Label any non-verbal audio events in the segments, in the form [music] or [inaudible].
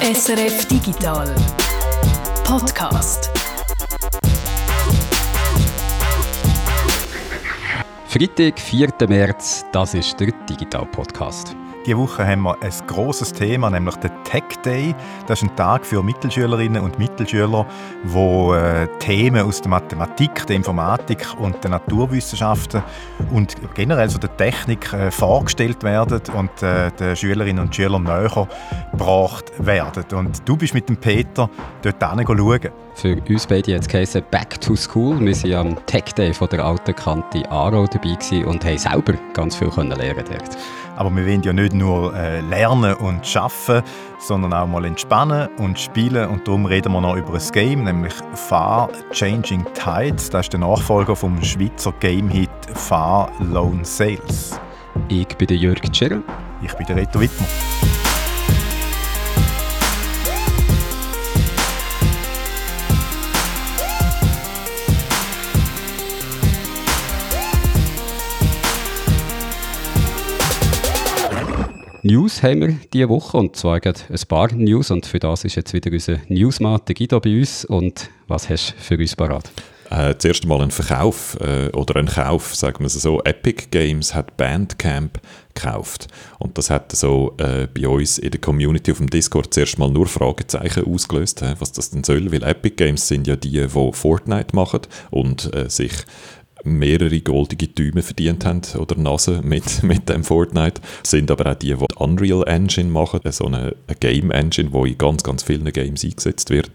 SRF Digital Podcast. Freitag, 4. März, das ist der Digital Podcast. Diese Woche haben wir ein großes Thema, nämlich den Tech Day. Das ist ein Tag für Mittelschülerinnen und Mittelschüler, wo äh, Themen aus der Mathematik, der Informatik und der Naturwissenschaften und generell so der Technik äh, vorgestellt werden und äh, den Schülerinnen und Schülern näher gebracht werden. Und du bist mit dem Peter dort schauen. Für uns beide jetzt geheißen Back to School. Wir waren am Tech Day von der alten Kante Aro dabei und haben selber ganz viel lernen dort. Aber wir wollen ja nicht nur äh, lernen und schaffen, sondern auch mal entspannen und spielen. Und darum reden wir noch über ein Game, nämlich Far Changing Tides. Das ist der Nachfolger vom Schweizer Game-Hit Far Lone Sales. Ich bin der Jörg Tschirr. Ich bin der Reto Wittmer. News haben wir diese Woche und zwar ein paar News und für das ist jetzt wieder unser Newsman Guido bei uns und was hast du für uns parat? Äh, zuerst einmal ein Verkauf äh, oder ein Kauf, sagen wir es so. Epic Games hat Bandcamp gekauft und das hat so äh, bei uns in der Community auf dem Discord zuerst mal nur Fragezeichen ausgelöst, was das denn soll, weil Epic Games sind ja die, die Fortnite machen und äh, sich mehrere goldige Däume verdient haben oder Nase mit, [laughs] mit dem Fortnite, sind aber auch die, die Unreal Engine machen, so eine, eine Game Engine, die in ganz, ganz vielen Games eingesetzt wird.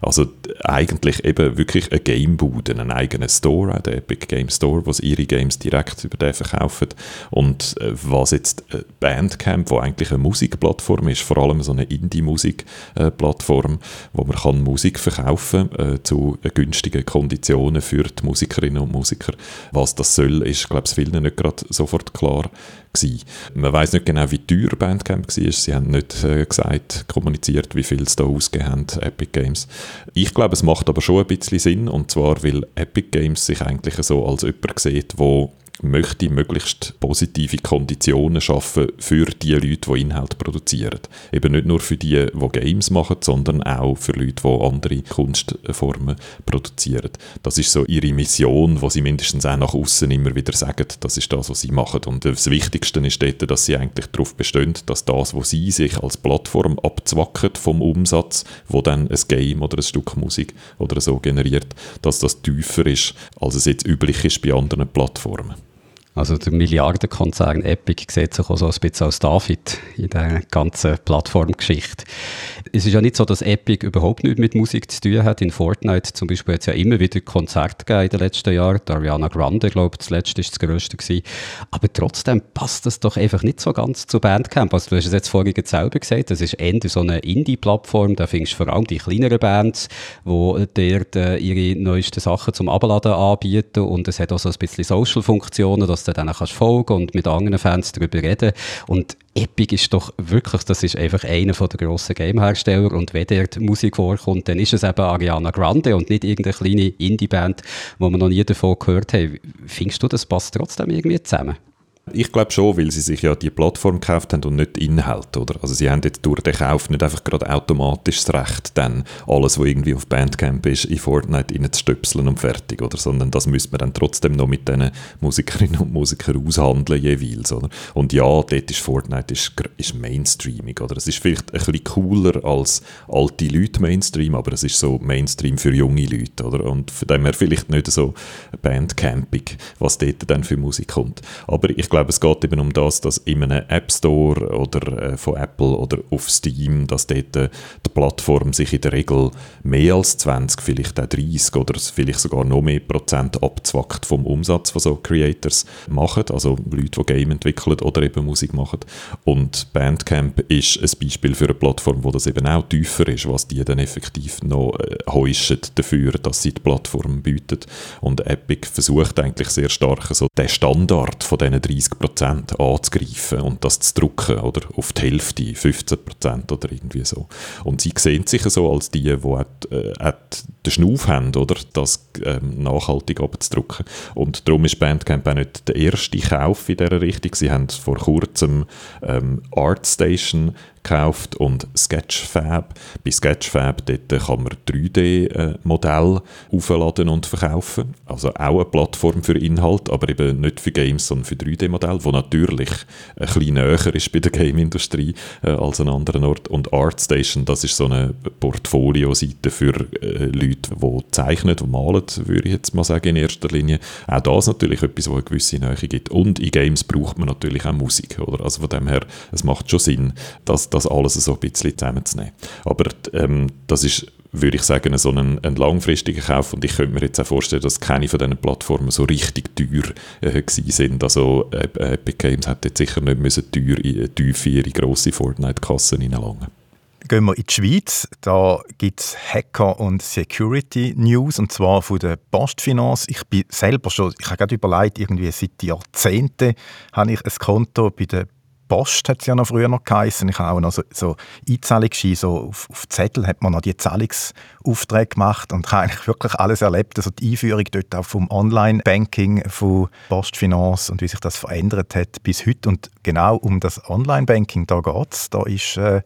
Also eigentlich eben wirklich eine Gamebude, einen eigenen Store, auch der Epic Game Store, wo sie ihre Games direkt über den verkaufen. Und äh, was jetzt äh, Bandcamp, wo eigentlich eine Musikplattform ist, vor allem so eine Indie-Musik-Plattform, wo man kann Musik verkaufen äh, zu günstigen Konditionen für die Musikerinnen und Musiker was das soll, ist, glaube ich, vielen nicht gerade sofort klar gewesen. Man weiß nicht genau, wie teuer Bandcamp war. Sie haben nicht äh, gesagt, kommuniziert, wie viel es da ausgegeben haben, Epic Games. Ich glaube, es macht aber schon ein bisschen Sinn, und zwar, weil Epic Games sich eigentlich so als jemand sieht, der möchte möglichst positive Konditionen schaffen für die Leute, die Inhalt produzieren. Eben nicht nur für die, die Games machen, sondern auch für Leute, die andere Kunstformen produzieren. Das ist so ihre Mission, wo sie mindestens auch nach außen immer wieder sagen, das ist das, was sie machen. Und das Wichtigste ist dort, dass sie eigentlich darauf bestehen, dass das, was sie sich als Plattform abzwacken vom Umsatz, wo dann ein Game oder ein Stück Musik oder so generiert, dass das tiefer ist, als es jetzt üblich ist bei anderen Plattformen. Also der Milliardenkonzern Epic sieht sich auch so ein bisschen als David in der ganzen Plattformgeschichte. Es ist ja nicht so, dass Epic überhaupt nichts mit Musik zu tun hat. In Fortnite zum Beispiel hat es ja immer wieder Konzerte gegeben in den letzten Jahren. Die Ariana Grande, glaube ich, das letzte ist das größte gewesen. Aber trotzdem passt das doch einfach nicht so ganz zu Bandcamp. Also du hast es jetzt vorhin selber gesagt, das ist eher so eine Indie-Plattform. Da findest du vor allem die kleineren Bands, die dort äh, ihre neuesten Sachen zum Abladen anbieten. Und es hat auch so ein bisschen Social-Funktionen, dass du dann kannst folgen und mit anderen Fans darüber reden. Und Epic ist doch wirklich, das ist einfach einer der grossen Game-Hersteller und wenn dort Musik vorkommt, dann ist es eben Ariana Grande und nicht irgendeine kleine Indie-Band, wo man noch nie davon gehört hat. Findest du, das passt trotzdem irgendwie zusammen? Ich glaube schon, weil sie sich ja die Plattform gekauft haben und nicht die Inhalte, oder? Also sie haben jetzt durch den Kauf nicht einfach gerade automatisch das Recht, dann alles, was irgendwie auf Bandcamp ist, in Fortnite reinzustöpseln und fertig, oder? Sondern das müsste man dann trotzdem noch mit diesen Musikerinnen und Musikern aushandeln jeweils, oder? Und ja, dort ist Fortnite ist, ist Mainstreaming, oder? Es ist vielleicht ein bisschen cooler als alte Leute Mainstream, aber es ist so Mainstream für junge Leute, oder? Und von dem her vielleicht nicht so Bandcamping, was dort dann für Musik kommt. Aber ich glaube, es geht eben um das, dass in einem App Store oder äh, von Apple oder auf Steam, dass dort äh, die Plattform sich in der Regel mehr als 20, vielleicht auch 30 oder vielleicht sogar noch mehr Prozent abzwackt vom Umsatz, von so Creators machen, also Leute, die Game entwickeln oder eben Musik machen. Und Bandcamp ist ein Beispiel für eine Plattform, wo das eben auch tiefer ist, was die dann effektiv noch äh, heuschen dafür, dass sie die Plattform bietet. Und Epic versucht eigentlich sehr stark so den Standard von diesen 30 30 anzugreifen und das zu drucken oder auf die Hälfte, 15% oder irgendwie so. Und sie sehen sich so als die, die auch, äh, den Schnuff haben, oder, das ähm, nachhaltig abzudrucken. Und darum ist Bandcamp auch nicht der erste Kauf in dieser Richtung. Sie haben vor kurzem ähm, ArtStation gekauft und Sketchfab. Bei Sketchfab dort kann man 3D-Modelle aufladen und verkaufen. Also auch eine Plattform für Inhalt, aber eben nicht für Games, sondern für 3D-Modelle, wo natürlich ein bisschen näher ist bei der Game-Industrie äh, als an anderen Ort. Und ArtStation, das ist so eine Portfolio-Seite für äh, Leute, die zeichnen und malen, würde ich jetzt mal sagen, in erster Linie. Auch das natürlich etwas, wo eine gewisse Nähe gibt. Und in Games braucht man natürlich auch Musik, oder? Also von dem her, es macht schon Sinn, das, das alles so ein bisschen zusammenzunehmen. Aber ähm, das ist würde ich sagen, so ein, ein langfristiger Kauf. Und ich könnte mir jetzt auch vorstellen, dass keine von diesen Plattformen so richtig teuer äh, sind. Also äh, Epic Games hätte jetzt sicher nicht müssen teuer, äh, tief in ihre grosse Fortnite-Kassen reinlangen Gehen wir in die Schweiz. Da gibt es Hacker- und Security-News, und zwar von der Postfinance. Ich bin selber schon, ich habe gerade überlegt, irgendwie seit Jahrzehnten habe ich ein Konto bei der Post hat es ja noch früher noch geheißen. Ich habe auch noch so, so so auf, auf Zettel hat man noch die Zahlungsaufträge gemacht und habe eigentlich wirklich alles erlebt. Also die Einführung dort auch vom Online-Banking von Postfinance und wie sich das verändert hat bis heute. Und genau um das Online-Banking, da geht es. Da ist äh,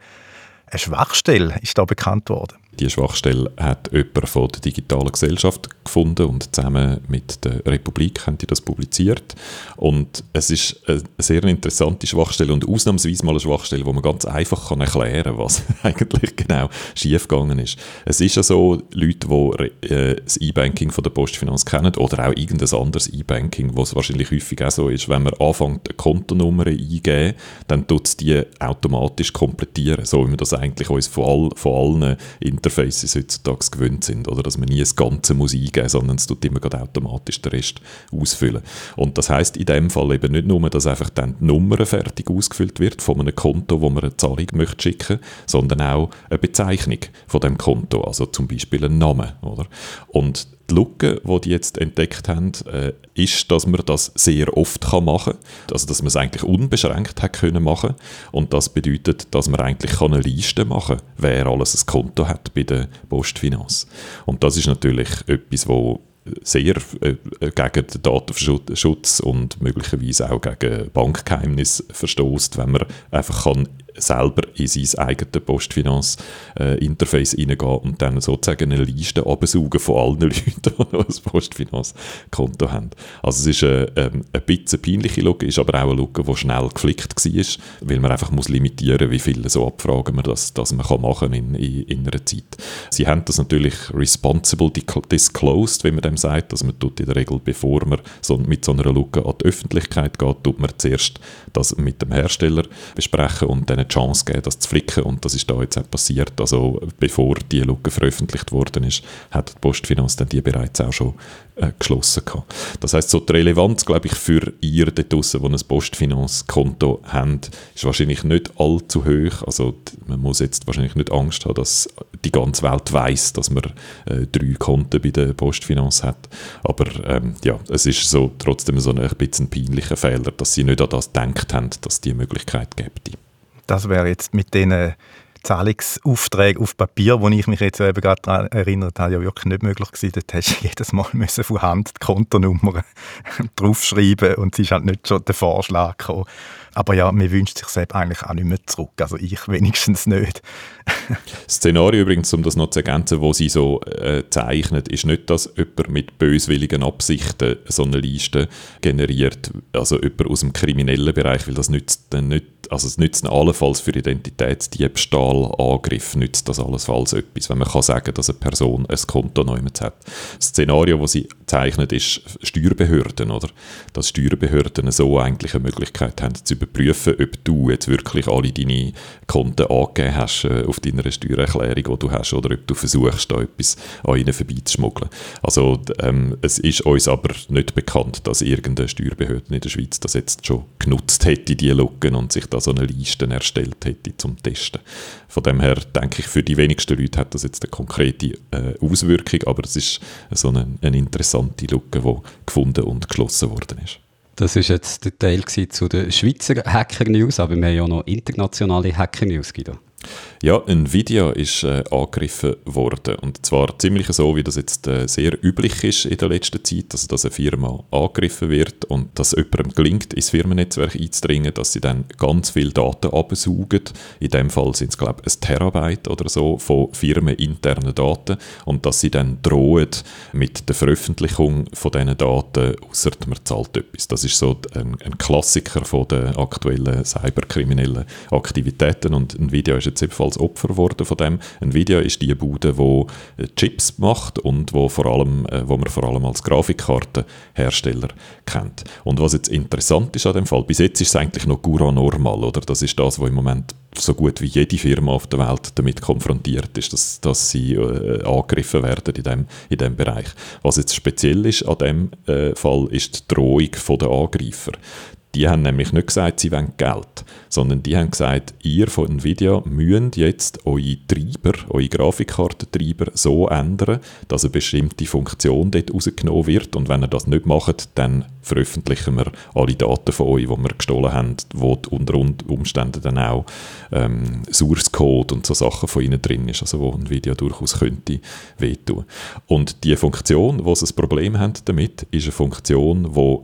eine Schwachstelle ist da bekannt worden. Die Schwachstelle hat jemand von der digitalen Gesellschaft gefunden und zusammen mit der Republik haben die das publiziert. Und es ist eine sehr interessante Schwachstelle und ausnahmsweise mal eine Schwachstelle, wo man ganz einfach kann erklären kann, was [laughs] eigentlich genau schiefgegangen ist. Es ist ja so, Leute, die äh, das E-Banking von der Postfinanz kennen oder auch irgendein anderes E-Banking, was wahrscheinlich häufig auch so ist, wenn man anfängt, eine Kontonummer eingeben, dann tut es die automatisch komplettieren, so wie man das eigentlich uns von, all, von allen Interfaces heutzutage gewöhnt sind, oder dass man nie das Ganze muss eingeben muss, sondern es tut immer automatisch den Rest ausfüllen. Und das heißt in dem Fall eben nicht nur, dass einfach dann die Nummer fertig ausgefüllt wird von einem Konto, wo man eine Zahlung möchte schicken, sondern auch eine Bezeichnung von dem Konto, also zum Beispiel ein Name, oder? Und die Lücke, die die jetzt entdeckt haben, äh, ist, dass man das sehr oft kann machen kann. Also, dass man es eigentlich unbeschränkt hat können machen Und das bedeutet, dass man eigentlich eine Liste machen kann, wer alles ein Konto hat bei der Postfinanz. Und das ist natürlich etwas, wo sehr äh, gegen den Datenschutz und möglicherweise auch gegen Bankgeheimnis verstößt, wenn man einfach kann selber in sein eigenes Postfinanz-Interface äh, reingehen und dann sozusagen eine Liste absaugen von allen [laughs] Leuten, die noch ein Postfinanz-Konto haben. Also es ist eine, ähm, ein bisschen peinliche Lücke, ist aber auch eine Lücke, die schnell geflickt war, weil man einfach muss limitieren wie viele so Abfragen man das, das man kann machen in, in, in einer Zeit. Sie haben das natürlich responsible disclosed, wie man dem sagt, dass man tut in der Regel, bevor man so, mit so einer Lücke an die Öffentlichkeit geht, tut man zuerst das mit dem Hersteller besprechen und dann eine Chance geben, das zu flicken. Und das ist da jetzt auch passiert. Also bevor die Lücke veröffentlicht worden ist, hat die Postfinanz dann die bereits auch schon äh, geschlossen gehabt. Das heißt, so die Relevanz, glaube ich, für ihr dort draussen, die ein Postfinanzkonto haben, ist wahrscheinlich nicht allzu hoch. Also man muss jetzt wahrscheinlich nicht Angst haben, dass die ganze Welt weiß, dass man äh, drei Konten bei der Postfinanz hat. Aber ähm, ja, es ist so trotzdem so ein, bisschen peinlicher Fehler, dass sie nicht an das gedacht haben, dass diese Möglichkeit gibt. Das wäre jetzt mit den Zahlungsaufträgen auf Papier, wo ich mich jetzt eben gerade daran erinnert habe, ja wirklich nicht möglich gewesen. Dort hast du [laughs] jedes Mal müssen von Hand die Kontonummer [laughs] draufschreiben und es ist halt nicht schon der Vorschlag gekommen. Aber ja, man wünscht sich selbst eigentlich auch nicht mehr zurück. Also ich wenigstens nicht. das Szenario übrigens, um das noch zu ergänzen, wo sie so äh, zeichnet, ist nicht, dass jemand mit böswilligen Absichten so eine Liste generiert, also jemand aus dem kriminellen Bereich, weil das nützt dann nicht, also es nützt allenfalls für Identitätsdiebstahl, Angriff, nützt das allenfalls etwas, wenn man kann sagen, dass eine Person ein Konto neu hat. Das Szenario, das sie zeichnet, ist Steuerbehörden, oder? Dass Steuerbehörden so eigentlich eine Möglichkeit haben, zu überprüfen, ob du jetzt wirklich alle deine Konten angegeben hast äh, auf deiner Steuererklärung, die du hast, oder ob du versuchst, da etwas an ihnen vorbeizuschmuggeln. Also ähm, es ist uns aber nicht bekannt, dass irgendeine Steuerbehörde in der Schweiz das jetzt schon genutzt hätte, die Lücken, und sich da so eine Liste erstellt hätte zum Testen. Von dem her denke ich, für die wenigsten Leute hat das jetzt eine konkrete äh, Auswirkung, aber es ist so eine, eine interessante Lücke, die gefunden und geschlossen worden ist. Das ist jetzt der Teil zu den Schweizer Hacker-News, aber wir haben ja noch internationale Hacker-News, Guido. Ja, Nvidia ist äh, angegriffen worden. Und zwar ziemlich so, wie das jetzt äh, sehr üblich ist in der letzten Zeit, also dass eine Firma angegriffen wird und dass jemandem gelingt, ins Firmennetzwerk einzudringen, dass sie dann ganz viele Daten absaugen. In dem Fall sind es, glaube ich, ein Terabyte oder so von firmeninternen Daten und dass sie dann drohen mit der Veröffentlichung von diesen Daten, außer man zahlt etwas. Das ist so ein, ein Klassiker von der aktuellen cyberkriminellen Aktivitäten und Nvidia ist jetzt ebenfalls Opfer geworden von dem. Nvidia ist die Bude, die äh, Chips macht und wo, vor allem, äh, wo man vor allem als Grafikkartenhersteller kennt. Und was jetzt interessant ist an dem Fall, bis jetzt ist es eigentlich noch Gura normal, oder? Das ist das, was im Moment so gut wie jede Firma auf der Welt damit konfrontiert ist, dass, dass sie äh, angegriffen werden in dem, in dem Bereich. Was jetzt speziell ist an dem äh, Fall, ist die Drohung der Angreifer. Die haben nämlich nicht gesagt, sie wollen Geld, sondern die haben gesagt, ihr von Nvidia müsst jetzt eure Treiber, eure Grafikkartentreiber so ändern, dass eine bestimmte Funktion dort rausgenommen wird und wenn ihr das nicht macht, dann veröffentlichen wir alle Daten von euch, die wir gestohlen haben, wo unter Umständen dann auch ähm, Source Code und so Sachen von ihnen drin ist, also wo Nvidia durchaus könnte wehtun. Und die Funktion, wo sie ein Problem haben damit, ist eine Funktion, die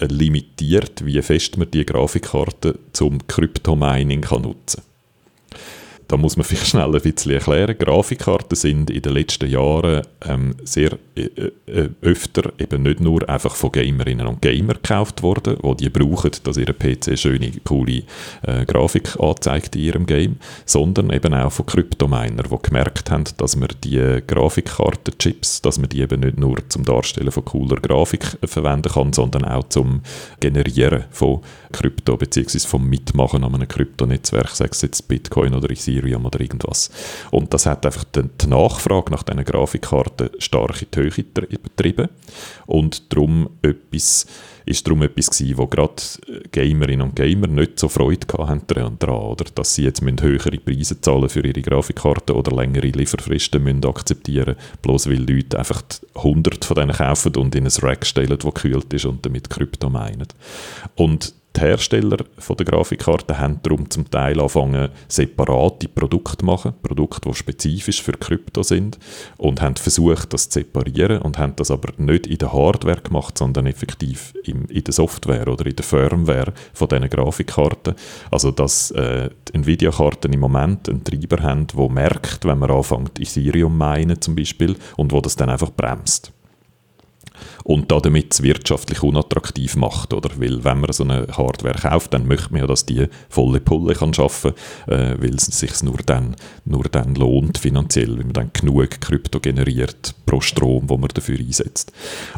limitiert, wie fest man die Grafikkarte zum Kryptomining nutzen kann. Da muss man vielleicht [laughs] schnell ein bisschen erklären. Grafikkarten sind in den letzten Jahren ähm, sehr äh, äh, öfter eben nicht nur einfach von Gamerinnen und Gamern gekauft worden, wo die brauchen, dass ihr PC schöne, coole äh, Grafik anzeigt in ihrem Game, sondern eben auch von Kryptominer, die gemerkt haben, dass man die Grafikkartenchips, dass man die eben nicht nur zum Darstellen von cooler Grafik äh, verwenden kann, sondern auch zum Generieren von Krypto bzw. vom Mitmachen an einem Kryptonetzwerk, sei es jetzt Bitcoin oder Ethereum Ethereum oder irgendwas. Und das hat einfach die, Nachfrage nach diesen Grafikkarten stark in die Höhe getrieben und darum etwas ist darum etwas gewesen, wo gerade Gamerinnen und Gamer nicht so Freude hatten daran, oder? dass sie jetzt höhere Preise zahlen für ihre Grafikkarten oder längere Lieferfristen müssen akzeptieren bloß weil Leute einfach 100 von denen kaufen und in ein Rack stellen, das gekühlt ist und damit Krypto meinen. Und die Hersteller der Grafikkarten haben darum zum Teil angefangen, separate Produkte zu machen, Produkte, die spezifisch für Krypto sind, und haben versucht, das zu separieren und haben das aber nicht in der Hardware gemacht, sondern effektiv in, der Software oder in der Firmware von diesen Grafikkarten. Also, dass äh, Nvidia-Karten im Moment einen Treiber haben, der merkt, wenn man anfängt, Ethereum meinen zum Beispiel, und wo das dann einfach bremst und damit es wirtschaftlich unattraktiv macht. Oder? Weil wenn man so eine Hardware kauft, dann möchte man ja, dass die volle Pulle kann schaffen äh, weil es sich nur dann, nur dann lohnt finanziell, wenn man dann genug Krypto generiert pro Strom, wo man dafür einsetzt.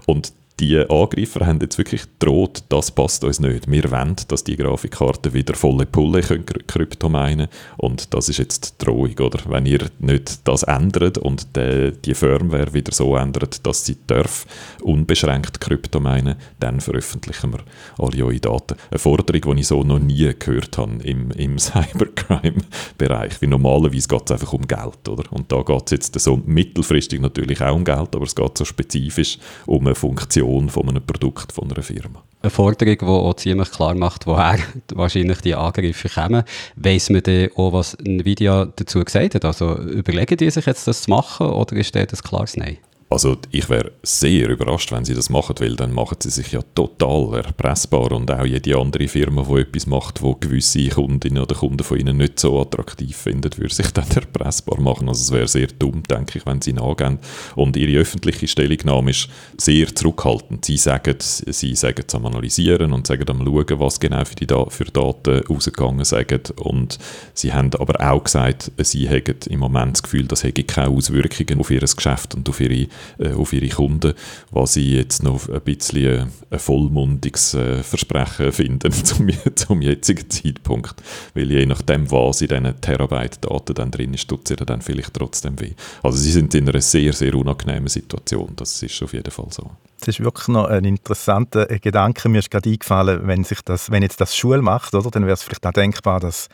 Und die Angreifer haben jetzt wirklich gedroht, das passt uns nicht. Wir wollen, dass die Grafikkarten wieder volle Pulle können Krypto meinen und das ist jetzt die Drohung, oder? Wenn ihr nicht das ändert und die, die Firmware wieder so ändert, dass sie darf unbeschränkt Krypto meinen, dann veröffentlichen wir alle eure Daten. Eine Forderung, die ich so noch nie gehört habe im, im [laughs] Cybercrime-Bereich. Wie normalerweise geht es einfach um Geld, oder? Und da geht es jetzt so mittelfristig natürlich auch um Geld, aber es geht so spezifisch um eine Funktion Definition von einem Produkt von einer Firma. Eine Forderung, die auch ziemlich klar macht, woher [laughs] wahrscheinlich die Angriffe kommen. Weiss man denn auch, was Nvidia dazu gesagt hat? Also überlegen die sich jetzt, das zu machen oder ist das ein klares Nein? Also ich wäre sehr überrascht, wenn sie das machen, weil dann machen sie sich ja total erpressbar und auch jede andere Firma, die etwas macht, wo gewisse Kundinnen oder Kunden von ihnen nicht so attraktiv finden, würde sich dann [laughs] erpressbar machen. Also es wäre sehr dumm, denke ich, wenn sie nachgehen. Und ihre öffentliche Stellungnahme ist sehr zurückhaltend. Sie sagen, sie sagen es am Analysieren und sagen am Schauen, was genau für die da für Daten rausgegangen sind. Und sie haben aber auch gesagt, sie hätten im Moment das Gefühl, das hätte keine Auswirkungen auf ihr Geschäft und auf ihre äh, auf ihre Kunden, was ich jetzt noch ein bisschen ein vollmundiges äh, Versprechen finde [laughs] zum, zum jetzigen Zeitpunkt. Weil je nachdem, was in diesen Terabyte Daten dann drin ist, tut ihr dann vielleicht trotzdem weh. Also sie sind in einer sehr, sehr unangenehmen Situation. Das ist auf jeden Fall so. Das ist wirklich noch ein interessanter Gedanke. Mir ist gerade eingefallen, wenn, sich das, wenn jetzt das Schule macht, oder, dann wäre es vielleicht auch denkbar, dass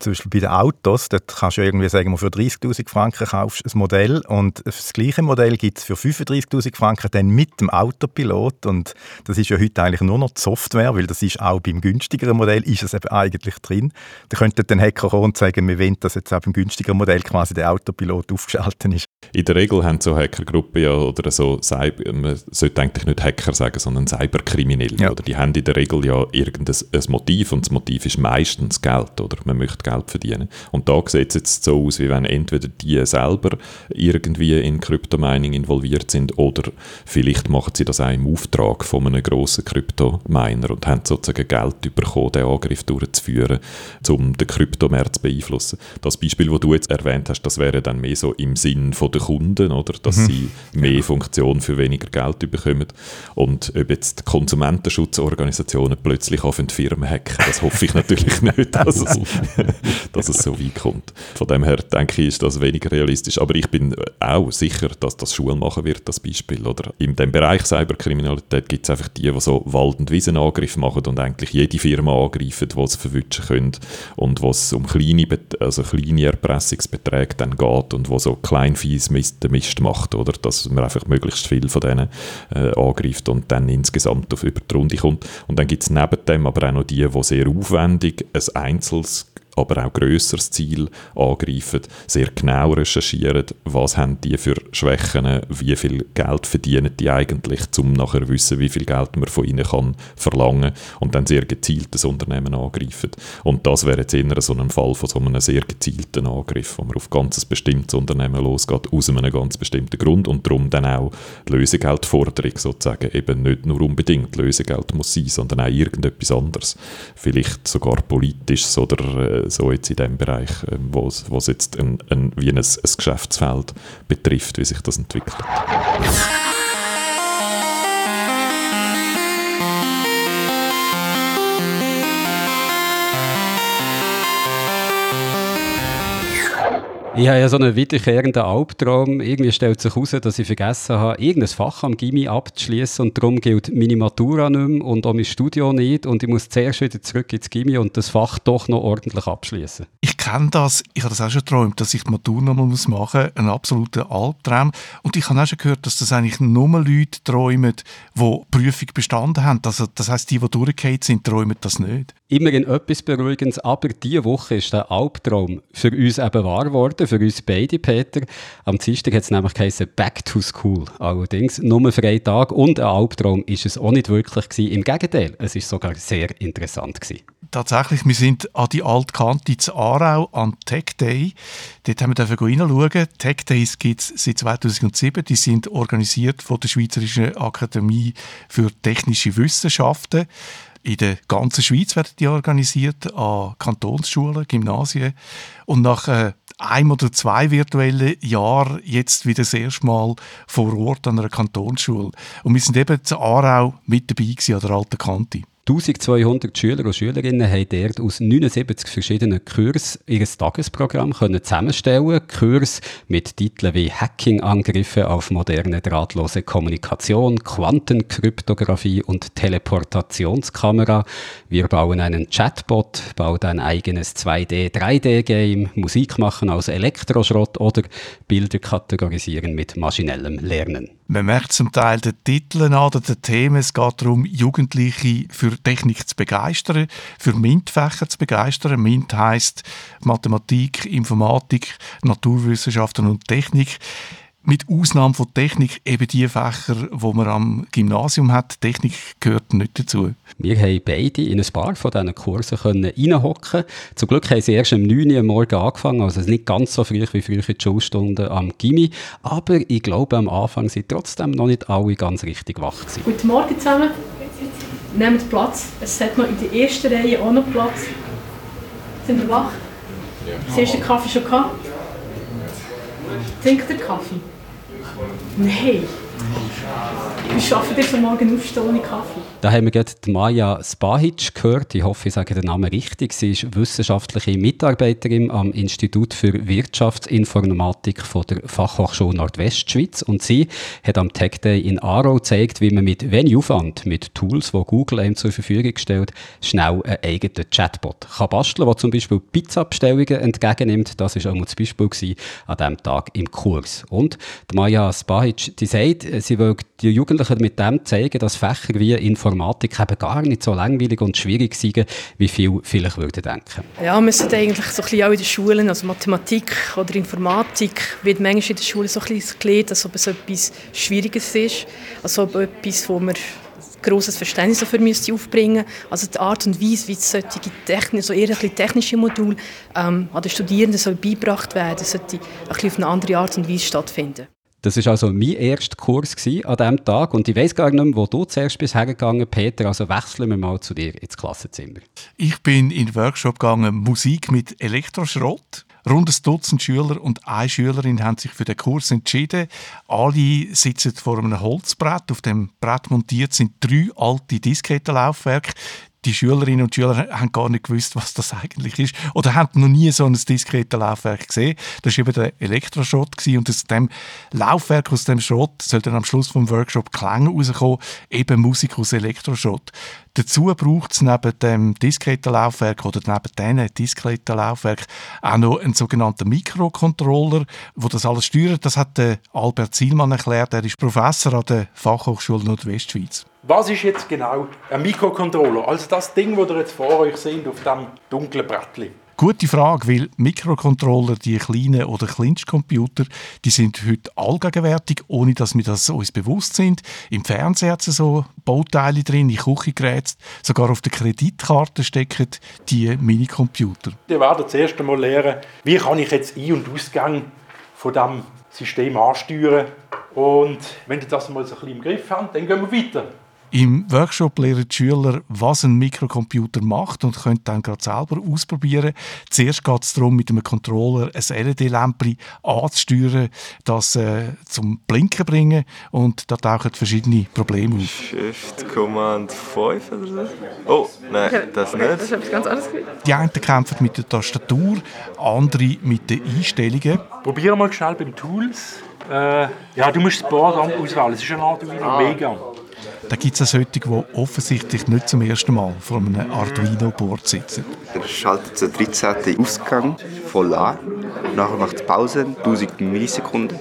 zum Beispiel bei den Autos, dort kannst du irgendwie sagen, für 30'000 Franken kaufst du ein Modell und das gleiche Modell gibt es für 35'000 Franken dann mit dem Autopilot und das ist ja heute eigentlich nur noch die Software, weil das ist auch beim günstigeren Modell ist es eben eigentlich drin. Da könnte dann Hacker kommen und sagen, wir wollen, dass jetzt auch beim günstigeren Modell quasi der Autopilot aufgeschaltet ist. In der Regel haben so Hackergruppen ja oder so, Cyber, man sollte eigentlich nicht Hacker sagen, sondern Cyberkriminelle. Ja. Oder die haben in der Regel ja irgendein Motiv und das Motiv ist meistens Geld oder man möchte Geld verdienen. Und da sieht es jetzt so aus, wie wenn entweder die selber irgendwie in Kryptomining involviert sind oder vielleicht machen sie das auch im Auftrag von einem grossen Kryptominer und haben sozusagen Geld bekommen, den Angriff durchzuführen, um den Kryptomarkt zu beeinflussen. Das Beispiel, das du jetzt erwähnt hast, das wäre dann mehr so im Sinn der Kunden, oder? dass mhm. sie mehr Funktionen für weniger Geld bekommen. Und ob jetzt die Konsumentenschutzorganisationen plötzlich auf Firmen hacken, das hoffe ich natürlich nicht, es, [laughs] [laughs] dass es so weit kommt. Von dem her denke ich, ist das weniger realistisch. Aber ich bin auch sicher, dass das Schule machen wird, das Beispiel. Oder in dem Bereich Cyberkriminalität gibt es einfach die, die so Wald- und Wiesenangriffe machen und eigentlich jede Firma angreifen, die sie verwünschen können und wo es um kleine, also kleine Erpressungsbeträge dann geht und wo so Kleinviehs den Mist macht, oder? Dass man einfach möglichst viel von denen äh, angreift und dann insgesamt auf über die Runde kommt. Und dann gibt es neben dem aber auch noch die, die sehr aufwendig ein einzelnes aber auch grösseres Ziel angreifen, sehr genau recherchieren, was haben die für Schwächen, wie viel Geld verdienen die eigentlich, um nachher zu wissen, wie viel Geld man von ihnen kann verlangen und dann sehr gezielt das Unternehmen angreifen. Und das wäre jetzt eher so ein Fall von so einem sehr gezielten Angriff, wo man auf ganz bestimmtes Unternehmen losgeht, aus einem ganz bestimmten Grund und darum dann auch Lösegeldforderung sozusagen eben nicht nur unbedingt Lösegeld muss sein, sondern auch irgendetwas anderes. Vielleicht sogar politisches oder äh, so jetzt in dem Bereich, ähm, wo es jetzt ein, ein, wie ein, ein Geschäftsfeld betrifft, wie sich das entwickelt. Ich habe ja so einen wiederkehrenden Albtraum. Irgendwie stellt sich heraus, dass ich vergessen habe, irgendein Fach am Gimmi abzuschließen und darum gilt meine Matura nicht mehr und auch mein Studio nicht und ich muss zuerst wieder zurück ins Gimmi und das Fach doch noch ordentlich abschließen. Ich kenne das, ich habe das auch schon geträumt, dass ich die Matura noch mal machen muss, ein absoluter Albtraum. Und ich habe auch schon gehört, dass das eigentlich nur Leute träumen, die Prüfung bestanden haben. Also, das heisst, die, die durchgefallen sind, träumen das nicht. Immerhin etwas Beruhigendes, aber diese Woche ist der Albtraum für uns eben wahr geworden, für uns beide, Peter. Am Dienstag hat es nämlich geheißen Back to School. Allerdings nur für einen Tag und ein Albtraum ist es auch nicht wirklich gewesen. Im Gegenteil, es ist sogar sehr interessant gewesen. Tatsächlich, wir sind an die Altkante zu Aarau an Tech Day. Dort haben wir reinschauen. Tech Days gibt es seit 2007. Die sind organisiert von der Schweizerischen Akademie für Technische Wissenschaften. In der ganzen Schweiz werden die organisiert, an Kantonsschulen, Gymnasien. Und nach äh, einem oder zwei virtuellen Jahren jetzt wieder das erste Mal vor Ort an einer Kantonsschule. Und wir sind eben zu Aarau mit dabei gewesen, an der alten Kante. 1200 Schüler und Schülerinnen haben dort aus 79 verschiedenen Kursen ihr Tagesprogramm können zusammenstellen Kurs mit Titeln wie Hacking-Angriffe auf moderne drahtlose Kommunikation, Quantenkryptographie und Teleportationskamera. Wir bauen einen Chatbot, bauen ein eigenes 2D, 3D-Game, Musik machen aus Elektroschrott oder Bilder kategorisieren mit maschinellem Lernen. Man merkt zum Teil den Titeln an oder den Themen. Es geht darum, Jugendliche für Technik zu begeistern, für MINT-Fächer zu begeistern. MINT heisst Mathematik, Informatik, Naturwissenschaften und Technik mit Ausnahme von Technik eben die Fächer, die man am Gymnasium hat. Technik gehört nicht dazu. Wir haben beide in ein paar von diesen Kursen reinhocken. Zum Glück haben sie erst um 9 Uhr morgens angefangen, also nicht ganz so früh wie früher die Schulstunden am Gimmi. Aber ich glaube, am Anfang sind trotzdem noch nicht alle ganz richtig wach gewesen. Guten Morgen zusammen. Nehmt Platz. Es hat noch in der ersten Reihe auch noch Platz. Sind wir wach? Ja. Das erste Kaffee schon gehabt? Trinkt ihr Kaffee? Nein. Wie schafft ihr so morgen aufstehen ohne Kaffee? Da haben wir gerade Maja Spahic gehört. Ich hoffe, ich sage den Namen richtig. Sie ist wissenschaftliche Mitarbeiterin am Institut für Wirtschaftsinformatik von der Fachhochschule Nordwestschweiz. Und sie hat am Tech Day in Aarau gezeigt, wie man mit wenig Aufwand, mit Tools, die Google einem zur Verfügung stellt, schnell einen eigenen Chatbot kann basteln, der zum Beispiel Pizza-Bestellungen entgegennimmt. Das war auch das Beispiel an diesem Tag im Kurs. Und Maja Spahic, die sagt, sie will die Jugendlichen mit dem zeigen, dass Fächer wie Informatik eben gar nicht so langweilig und schwierig sind, wie viele vielleicht würden denken. Ja, wir sind eigentlich so ein bisschen auch in den Schulen, also Mathematik oder Informatik, wird manchmal in der Schule so ein bisschen gelernt, als ob es etwas Schwieriges ist, als ob etwas, wo man grosses Verständnis dafür müsste aufbringen Also die Art und Weise, wie solche technisch, so eher ein technische Module ähm, an den Studierenden soll beigebracht werden, sollte ein bisschen auf eine andere Art und Weise stattfinden. Das war also mein erster Kurs an diesem Tag. Und ich weiß gar nicht mehr, wo du zuerst bist hergegangen, Peter. Also wechseln wir mal zu dir ins Klassenzimmer. Ich bin in den Workshop gegangen, Musik mit Elektroschrott. Rund ein Dutzend Schüler und eine Schülerin haben sich für den Kurs entschieden. Alle sitzen vor einem Holzbrett. Auf dem Brett montiert sind drei alte Diskettenlaufwerke die Schülerinnen und Schüler haben gar nicht gewusst, was das eigentlich ist. Oder haben noch nie so ein diskretes Laufwerk gesehen. Das war eben der Elektroschrott. Und aus dem Laufwerk, aus dem Schrott, soll dann am Schluss vom Workshop Klänge rauskommen, eben Musik aus Elektroschrott. Dazu braucht es neben dem diskreten Laufwerk oder neben diesen diskreten Laufwerk auch noch einen sogenannten Mikrocontroller, der das alles steuert. Das hat Albert Zielmann erklärt. Er ist Professor an der Fachhochschule Nordwestschweiz. Was ist jetzt genau ein Mikrocontroller? Also das Ding, das ihr jetzt vor euch seht auf dem dunklen Brettchen. Gute Frage, weil Mikrocontroller, die kleinen oder Kleinstcomputer, die sind heute allgegenwärtig, ohne dass wir das uns bewusst sind. Im Fernsehen hat es so Bauteile drin, in Küchengeräten, sogar auf der Kreditkarte stecken die Minicomputer. Wir werden zuerst einmal lernen, wie kann ich jetzt Ein- und Ausgang von diesem System ansteuern. Und wenn ihr das mal so ein bisschen im Griff habt, dann gehen wir weiter. Im Workshop lernen die Schüler, was ein Mikrocomputer macht und können dann gerade selber ausprobieren. Zuerst geht es darum, mit einem Controller ein LED-Lämpchen anzusteuern, das äh, zum Blinken bringen und da tauchen verschiedene Probleme auf. Shift Command 5 oder so? Oh, nein, das nicht. Das ist etwas ganz anderes. Die einen kämpfen mit der Tastatur, andere mit den Einstellungen. Probier mal schnell beim Tools. Äh, ja, du musst das Board auswählen. Es ist eine Arduino ah. Mega. Da gibt es auch solche, die offensichtlich nicht zum ersten Mal vor einem Arduino-Board sitzen. Er schaltet den 13. Ausgang voll an. Nachher macht es Pause, 1000 Millisekunden.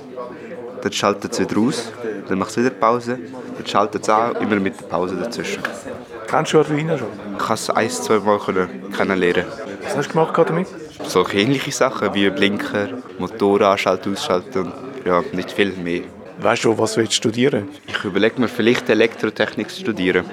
Dann schaltet es wieder aus. Dann macht es wieder Pause. Dann schaltet es an, immer mit der Pause dazwischen. Kennst du Arduino schon? Ich habe es ein, zwei Mal kennenlernen. Was hast du gemacht damit? Solche ähnliche Sachen wie Blinker, Motor anschalten, ausschalten und ja, nicht viel mehr. Weißt du, was willst du studieren? Ich überlege mir vielleicht Elektrotechnik zu studieren.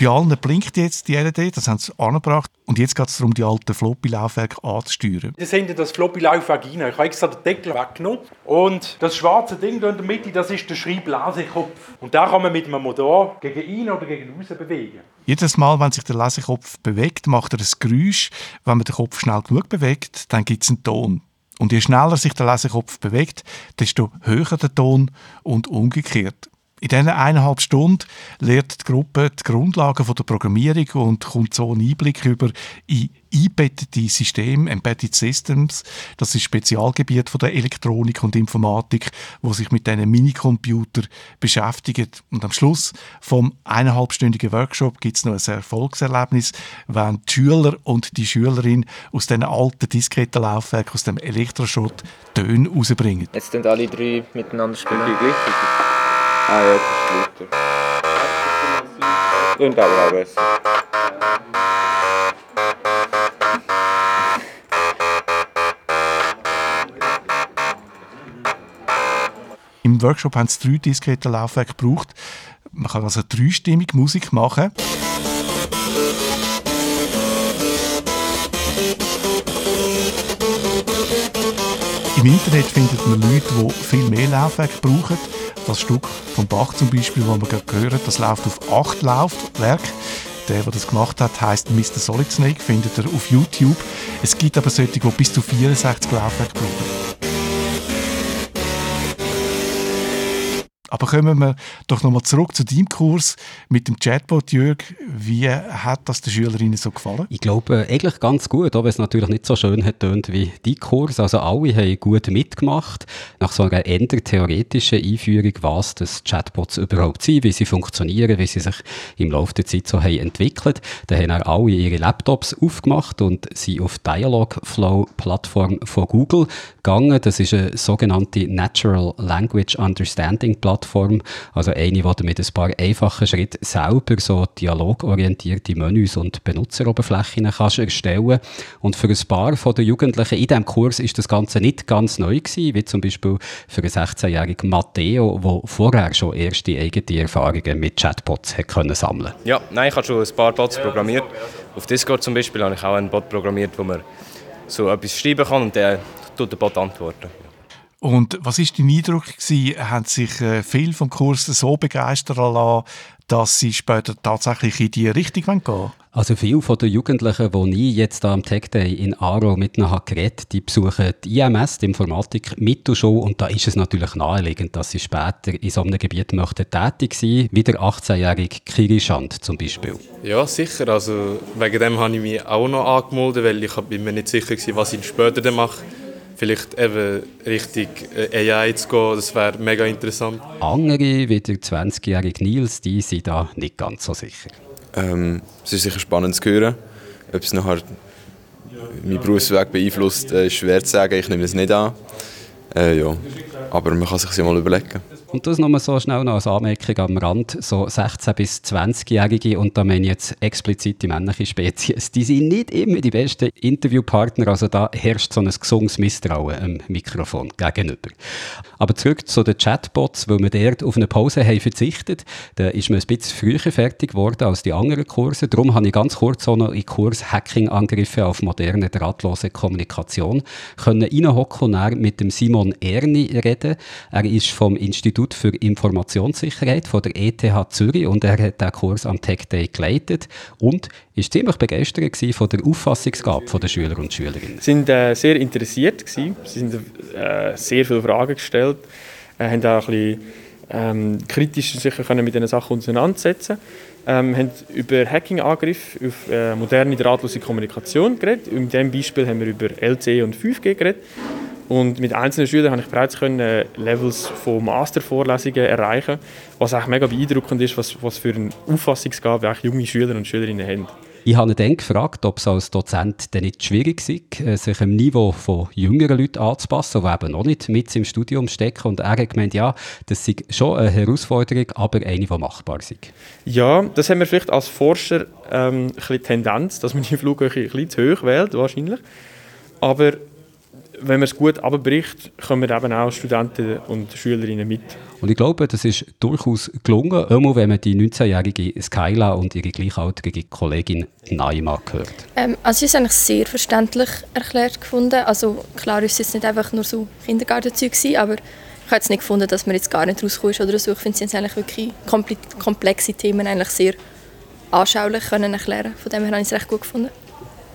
Bei allen blinkt jetzt die LED, das haben sie angebracht. Und jetzt geht es darum, die alten Floppy-Laufwerke anzusteuern. Sie sehen das Floppy-Laufwerk rein. Ich habe extra den Deckel weggenommen. Und das schwarze Ding da in der Mitte, das ist der Schreibblasekopf. Und da kann man mit einem Motor gegen ihn oder gegen raus bewegen. Jedes Mal, wenn sich der Lasekopf bewegt, macht er ein Geräusch. Wenn man den Kopf schnell genug bewegt, dann gibt es einen Ton. Und je schneller sich der Lesekopf bewegt, desto höher der Ton und umgekehrt. In diesen eineinhalb Stunden lernt die Gruppe die Grundlagen der Programmierung und kommt so einen Einblick über in eingebettete Systeme, Embedded Systems. Das ist Spezialgebiet von der Elektronik und Informatik, wo sich mit diesen Minicomputer beschäftigt. Und am Schluss vom eineinhalbstündigen Workshop gibt es noch ein Erfolgserlebnis, wenn die Schüler und die Schülerin aus diesen alten Diskettenlaufwerken, aus dem Elektroschrott Töne rausbringen. Jetzt sind alle drei miteinander spielen. Ah ja, das ist lauter. Und aber auch besser. Im Workshop haben sie drei diskrete Laufwerke gebraucht. Man kann also dreistimmig Musik machen. Im Internet findet man Leute, die viel mehr Laufwerke brauchen. Das Stück von Bach zum Beispiel, das wir gerade gehört das läuft auf acht Laufwerke. Der, der das gemacht hat, heißt Mr. Solid Snake, findet ihr auf YouTube. Es gibt aber solche, die bis zu 64 Laufwerke brauchen. Aber kommen wir doch nochmal zurück zu deinem Kurs mit dem Chatbot, Jörg. Wie hat das den Schülerinnen so gefallen? Ich glaube, eigentlich ganz gut, auch wenn es natürlich nicht so schön hat wie dein Kurs. Also alle haben gut mitgemacht. Nach so einer eher theoretischen Einführung, was das Chatbots überhaupt sind, wie sie funktionieren, wie sie sich im Laufe der Zeit so haben entwickelt. Da haben auch alle ihre Laptops aufgemacht und sind auf Dialogflow-Plattform von Google gegangen. Das ist eine sogenannte Natural Language Understanding Plattform, also eine, die mit ein paar einfachen Schritten selber so dialogorientierte Menüs und Benutzeroberflächen kannst erstellen. Und für ein paar von den Jugendlichen in diesem Kurs ist das Ganze nicht ganz neu gewesen, wie zum Beispiel für einen 16-jährigen Matteo, der vorher schon erste eigene Erfahrungen mit Chatbots hat können sammeln Ja, nein, ich habe schon ein paar Bots programmiert. Auf Discord zum Beispiel habe ich auch einen Bot programmiert, wo man so etwas schreiben kann und der tut der Bot antworten. Und was ist dein Eindruck gewesen? Haben sich äh, viele vom Kurs so begeistern lassen, dass sie später tatsächlich in diese Richtung gehen wollen? Also viele von den Jugendlichen, die ich jetzt am Tech Day in Aro mit ihnen geredet die besuchen die IMS, die Informatik Mittelschule und da ist es natürlich naheliegend, dass sie später in so einem Gebiet möchten tätig sein, wie der 18-jährige Kirischand zum Beispiel. Ja, sicher. Also wegen dem habe ich mich auch noch angemeldet, weil ich bin mir nicht sicher war, was ich später mache vielleicht eben Richtung äh, AI zu gehen, das wäre mega interessant. Andere, wie der 20-jährige Nils, die sind da nicht ganz so sicher. Ähm, es ist sicher spannend zu hören. Ob es nachher meinen Berufsweg beeinflusst, äh, ist schwer zu sagen. Ich nehme es nicht an. Äh, ja. Aber man kann sich ja mal überlegen. Und das nochmal so schnell noch als Anmerkung am Rand. So 16- bis 20-Jährige, und da meine ich jetzt explizit die männliche Spezies, die sind nicht immer die besten Interviewpartner. Also da herrscht so ein gesundes Misstrauen am Mikrofon gegenüber. Aber zurück zu den Chatbots, weil wir dort auf eine Pause haben verzichtet. Da ist man ein bisschen früher fertig geworden als die anderen Kurse. Darum habe ich ganz kurz so noch in Kurs Hacking-Angriffe auf moderne drahtlose Kommunikation können reinhocken und mit dem Simon Erni reden. Er ist vom Institut für Informationssicherheit von der ETH Zürich und er hat den Kurs am Tech Day geleitet und ist ziemlich begeistert von der Auffassungsgabe der Schüler und Schülerinnen. Sie sind äh, sehr interessiert gewesen. Sie sind äh, sehr viele Fragen gestellt, äh, haben auch ein bisschen ähm, kritisch sicher können mit diesen Sachen auseinandersetzen. Ähm, haben über Hacking-Angriffe auf äh, moderne drahtlose Kommunikation geredet. In diesem Beispiel haben wir über LTE und 5G geredet. Und mit einzelnen Schülern habe ich bereits können äh, Levels von Mastervorlesungen erreichen, was auch mega beeindruckend ist, was, was für eine Auffassungsgabe auch junge Schüler und Schülerinnen haben. Ich habe dann gefragt, ob es als Dozent denn nicht schwierig sei, äh, sich im Niveau von jüngeren Leuten anzupassen, die eben noch nicht mit im Studium stecken. Und er hat gemeint, ja, das sei schon eine Herausforderung, aber eine, die machbar sei. Ja, das haben wir vielleicht als Forscher ähm, ein bisschen Tendenz, dass man die Flughöhe ein bisschen zu hoch wählt, wahrscheinlich. Aber wenn man es gut abbricht, kommen eben auch Studenten und Schülerinnen mit. Und ich glaube, das ist durchaus gelungen, immer wenn man die 19-jährige Skyla und ihre gleichaltrige Kollegin Naima hört. Ähm, also ich habe es eigentlich sehr verständlich erklärt gefunden. Also klar ist es jetzt nicht einfach nur so Kindergartenzeug aber ich habe jetzt nicht gefunden, dass man jetzt gar nicht rauskommt oder so. Ich finde es eigentlich wirklich komplexe Themen eigentlich sehr anschaulich können erklären. Von dem her habe ich es recht gut gefunden.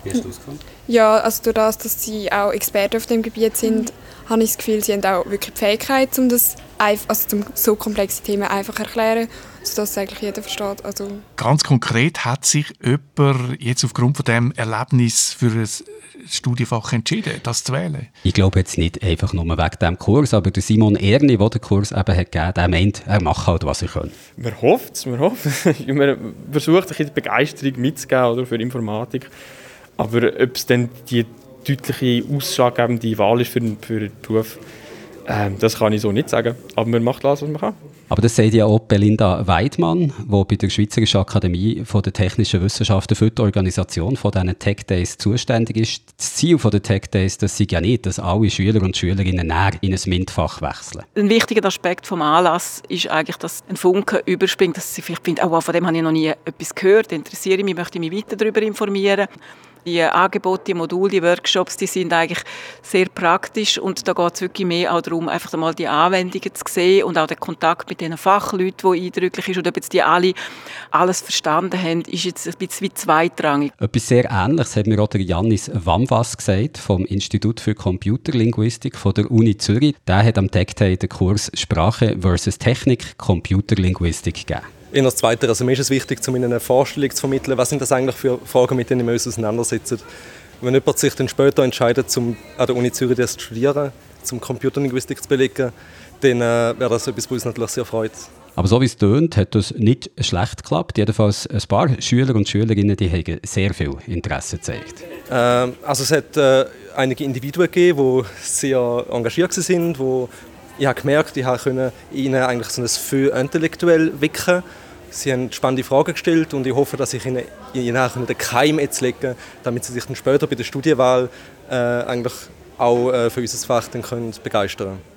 Wie hast du es gefunden? Ja, also durch das, dass sie auch Experten auf dem Gebiet sind, mhm. habe ich das Gefühl, sie haben auch wirklich die Fähigkeit, um das also zum so komplexe Themen einfach zu erklären, sodass eigentlich jeder versteht. Also Ganz konkret hat sich jemand jetzt aufgrund von dem Erlebnis für ein Studienfach entschieden, das zu wählen? Ich glaube jetzt nicht einfach nur wegen dem Kurs, aber der Simon Erni, der den Kurs eben hat gegeben, der meint, er macht halt, was er kann. Man hofft es, man hofft [laughs] Man versucht, ein bisschen Begeisterung mitzugeben oder, für Informatik. Aber ob es dann die deutliche, ausschlaggebende Wahl ist für den, für den Beruf, äh, das kann ich so nicht sagen. Aber man macht alles, was man kann. Aber das sagt ja auch Belinda Weidmann, die bei der Schweizerischen Akademie der Technischen Wissenschaften für die Organisation von diesen Tech Days zuständig ist. Das Ziel der Tech Days das ist ja nicht, dass alle Schüler und Schülerinnen näher in ein MINT-Fach wechseln. Ein wichtiger Aspekt des Anlass ist eigentlich, dass ein Funke überspringt, dass sie vielleicht finden, oh, von dem habe ich noch nie etwas gehört, interessiere mich, möchte mich weiter darüber informieren Die Angebote, die Module, die Workshops, die sind eigentlich sehr praktisch und da geht es wirklich mehr auch darum, einfach einmal die Anwendungen zu sehen und auch den Kontakt mit den Fachleuten, der eindrücklich ist und ob jetzt die alle alles verstanden haben, ist jetzt ein bisschen zweitrangig. Etwas sehr Ähnliches hat mir auch der Janis Wamwas gesagt vom Institut für Computerlinguistik von der Uni Zürich. Der hat am Tech Day den Kurs Sprache versus Technik Computerlinguistik gegeben. In das Zweite, also mir ist es wichtig, um Ihnen eine Vorstellung zu vermitteln, was sind das eigentlich für Fragen, mit denen wir uns auseinandersetzen. Wenn jemand sich dann später entscheidet, um an der Uni Zürich das zu studieren, zum Computerlinguistik zu belegen, dann äh, wäre das etwas, was uns natürlich sehr freut. Aber so wie es tönt, hat das nicht schlecht geklappt. Jedenfalls ein paar Schüler und Schülerinnen, die haben sehr viel Interesse gezeigt. Ähm, also es hat äh, einige Individuen gegeben, die sehr engagiert waren, wo ich habe gemerkt, ich konnte ihnen eigentlich so ein Feu intellektuell wecken. Sie haben spannende Fragen gestellt und ich hoffe, dass ich ihnen, ihnen den Keim jetzt legen damit sie sich dann später bei der Studienwahl äh, eigentlich auch äh, für unser Fach dann können begeistern können.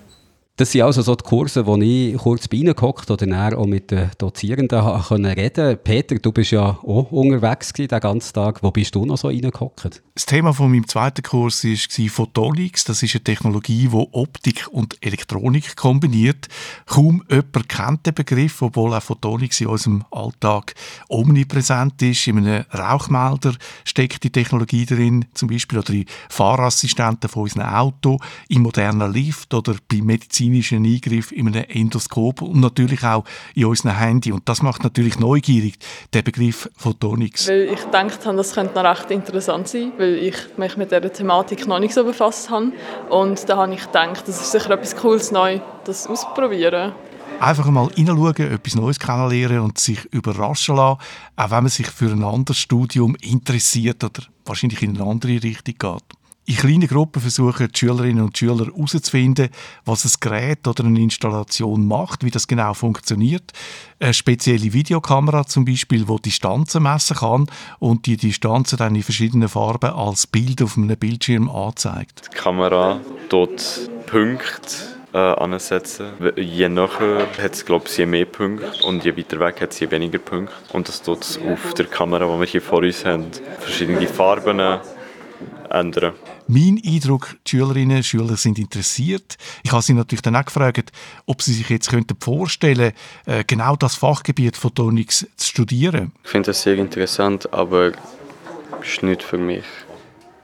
Das sind also so die Kurse, wo ich kurz bei Ihnen oder dann auch mit den Dozierenden reden konnte. Peter, du bist ja auch unterwegs den ganzen Tag. Wo bist du noch so reingehockt? Das Thema von meinem zweiten Kurs war Photonics. Das ist eine Technologie, die Optik und Elektronik kombiniert. Kaum jemand kennt den Begriff, obwohl auch Photonics in unserem Alltag omnipräsent ist. In einem Rauchmelder steckt die Technologie drin, zum Beispiel, oder in Fahrassistenten von unserem Auto, im modernen Lift oder bei Medizin medizinischen Eingriff in einem Endoskop und natürlich auch in unserem Handy. Und das macht natürlich neugierig, der Begriff Photonics. Weil ich habe, das könnte noch recht interessant sein, weil ich mich mit dieser Thematik noch nicht so befasst habe. Und da habe ich gedacht, das ist sicher etwas Cooles, neu das auszuprobieren. Einfach mal hineinschauen, etwas Neues kennenlernen und sich überraschen lassen, auch wenn man sich für ein anderes Studium interessiert oder wahrscheinlich in eine andere Richtung geht. In kleinen Gruppen versuchen die Schülerinnen und Schüler herauszufinden, was ein Gerät oder eine Installation macht, wie das genau funktioniert. Eine spezielle Videokamera zum Beispiel, die Distanzen messen kann und die Distanzen dann in verschiedenen Farben als Bild auf einem Bildschirm anzeigt. Die Kamera dort Punkte äh, ansetzen. Je nachher hat es, glaube ich, je mehr Punkte und je weiter weg hat es je weniger Punkte. Und das tut auf der Kamera, die wir hier vor uns haben, verschiedene Farben ändern. Mein Eindruck, die Schülerinnen und Schüler sind interessiert. Ich habe sie natürlich dann auch gefragt, ob sie sich jetzt könnten vorstellen könnten, äh, genau das Fachgebiet Photonics zu studieren. Ich finde das sehr interessant, aber es ist nicht für mich.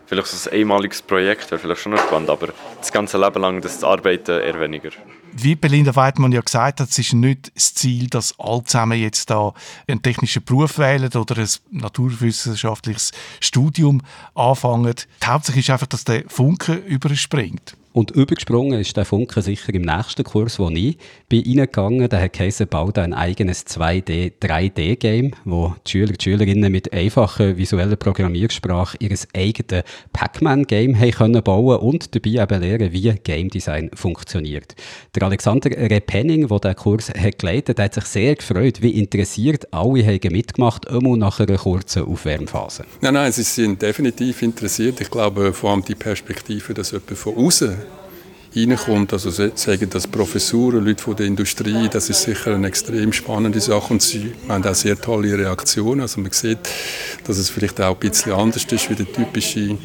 Vielleicht so ein einmaliges Projekt wäre vielleicht schon noch spannend, aber das ganze Leben lang das zu arbeiten eher weniger wie Belinda Weidmann ja gesagt hat, es ist nicht das Ziel, dass alle zusammen jetzt da einen technischen Beruf wählen oder ein naturwissenschaftliches Studium anfangen. Die Hauptsache ist einfach, dass der Funke überspringt. Und übergesprungen ist der Funke sicher im nächsten Kurs, wo ich bin reingegangen. Der hat baut ein eigenes 2D, 3D-Game, wo die Schüler und Schülerinnen mit einfacher visueller Programmiersprache ihr eigenes Pac-Man-Game können bauen und dabei eben lernen, wie Game Design funktioniert. Der Alexander Repenning, der diesen Kurs hat geleitet hat, hat sich sehr gefreut, wie interessiert alle haben mitgemacht, immer nach einer kurzen Aufwärmphase. Nein, nein, sie sind definitiv interessiert. Ich glaube, vor allem die Perspektive, dass jemand von außen reinkommt. Also sagen das Professoren, Leute von der Industrie, das ist sicher eine extrem spannende Sache und sie haben auch sehr tolle Reaktionen. Also man sieht, dass es vielleicht auch ein bisschen anders ist wie der typische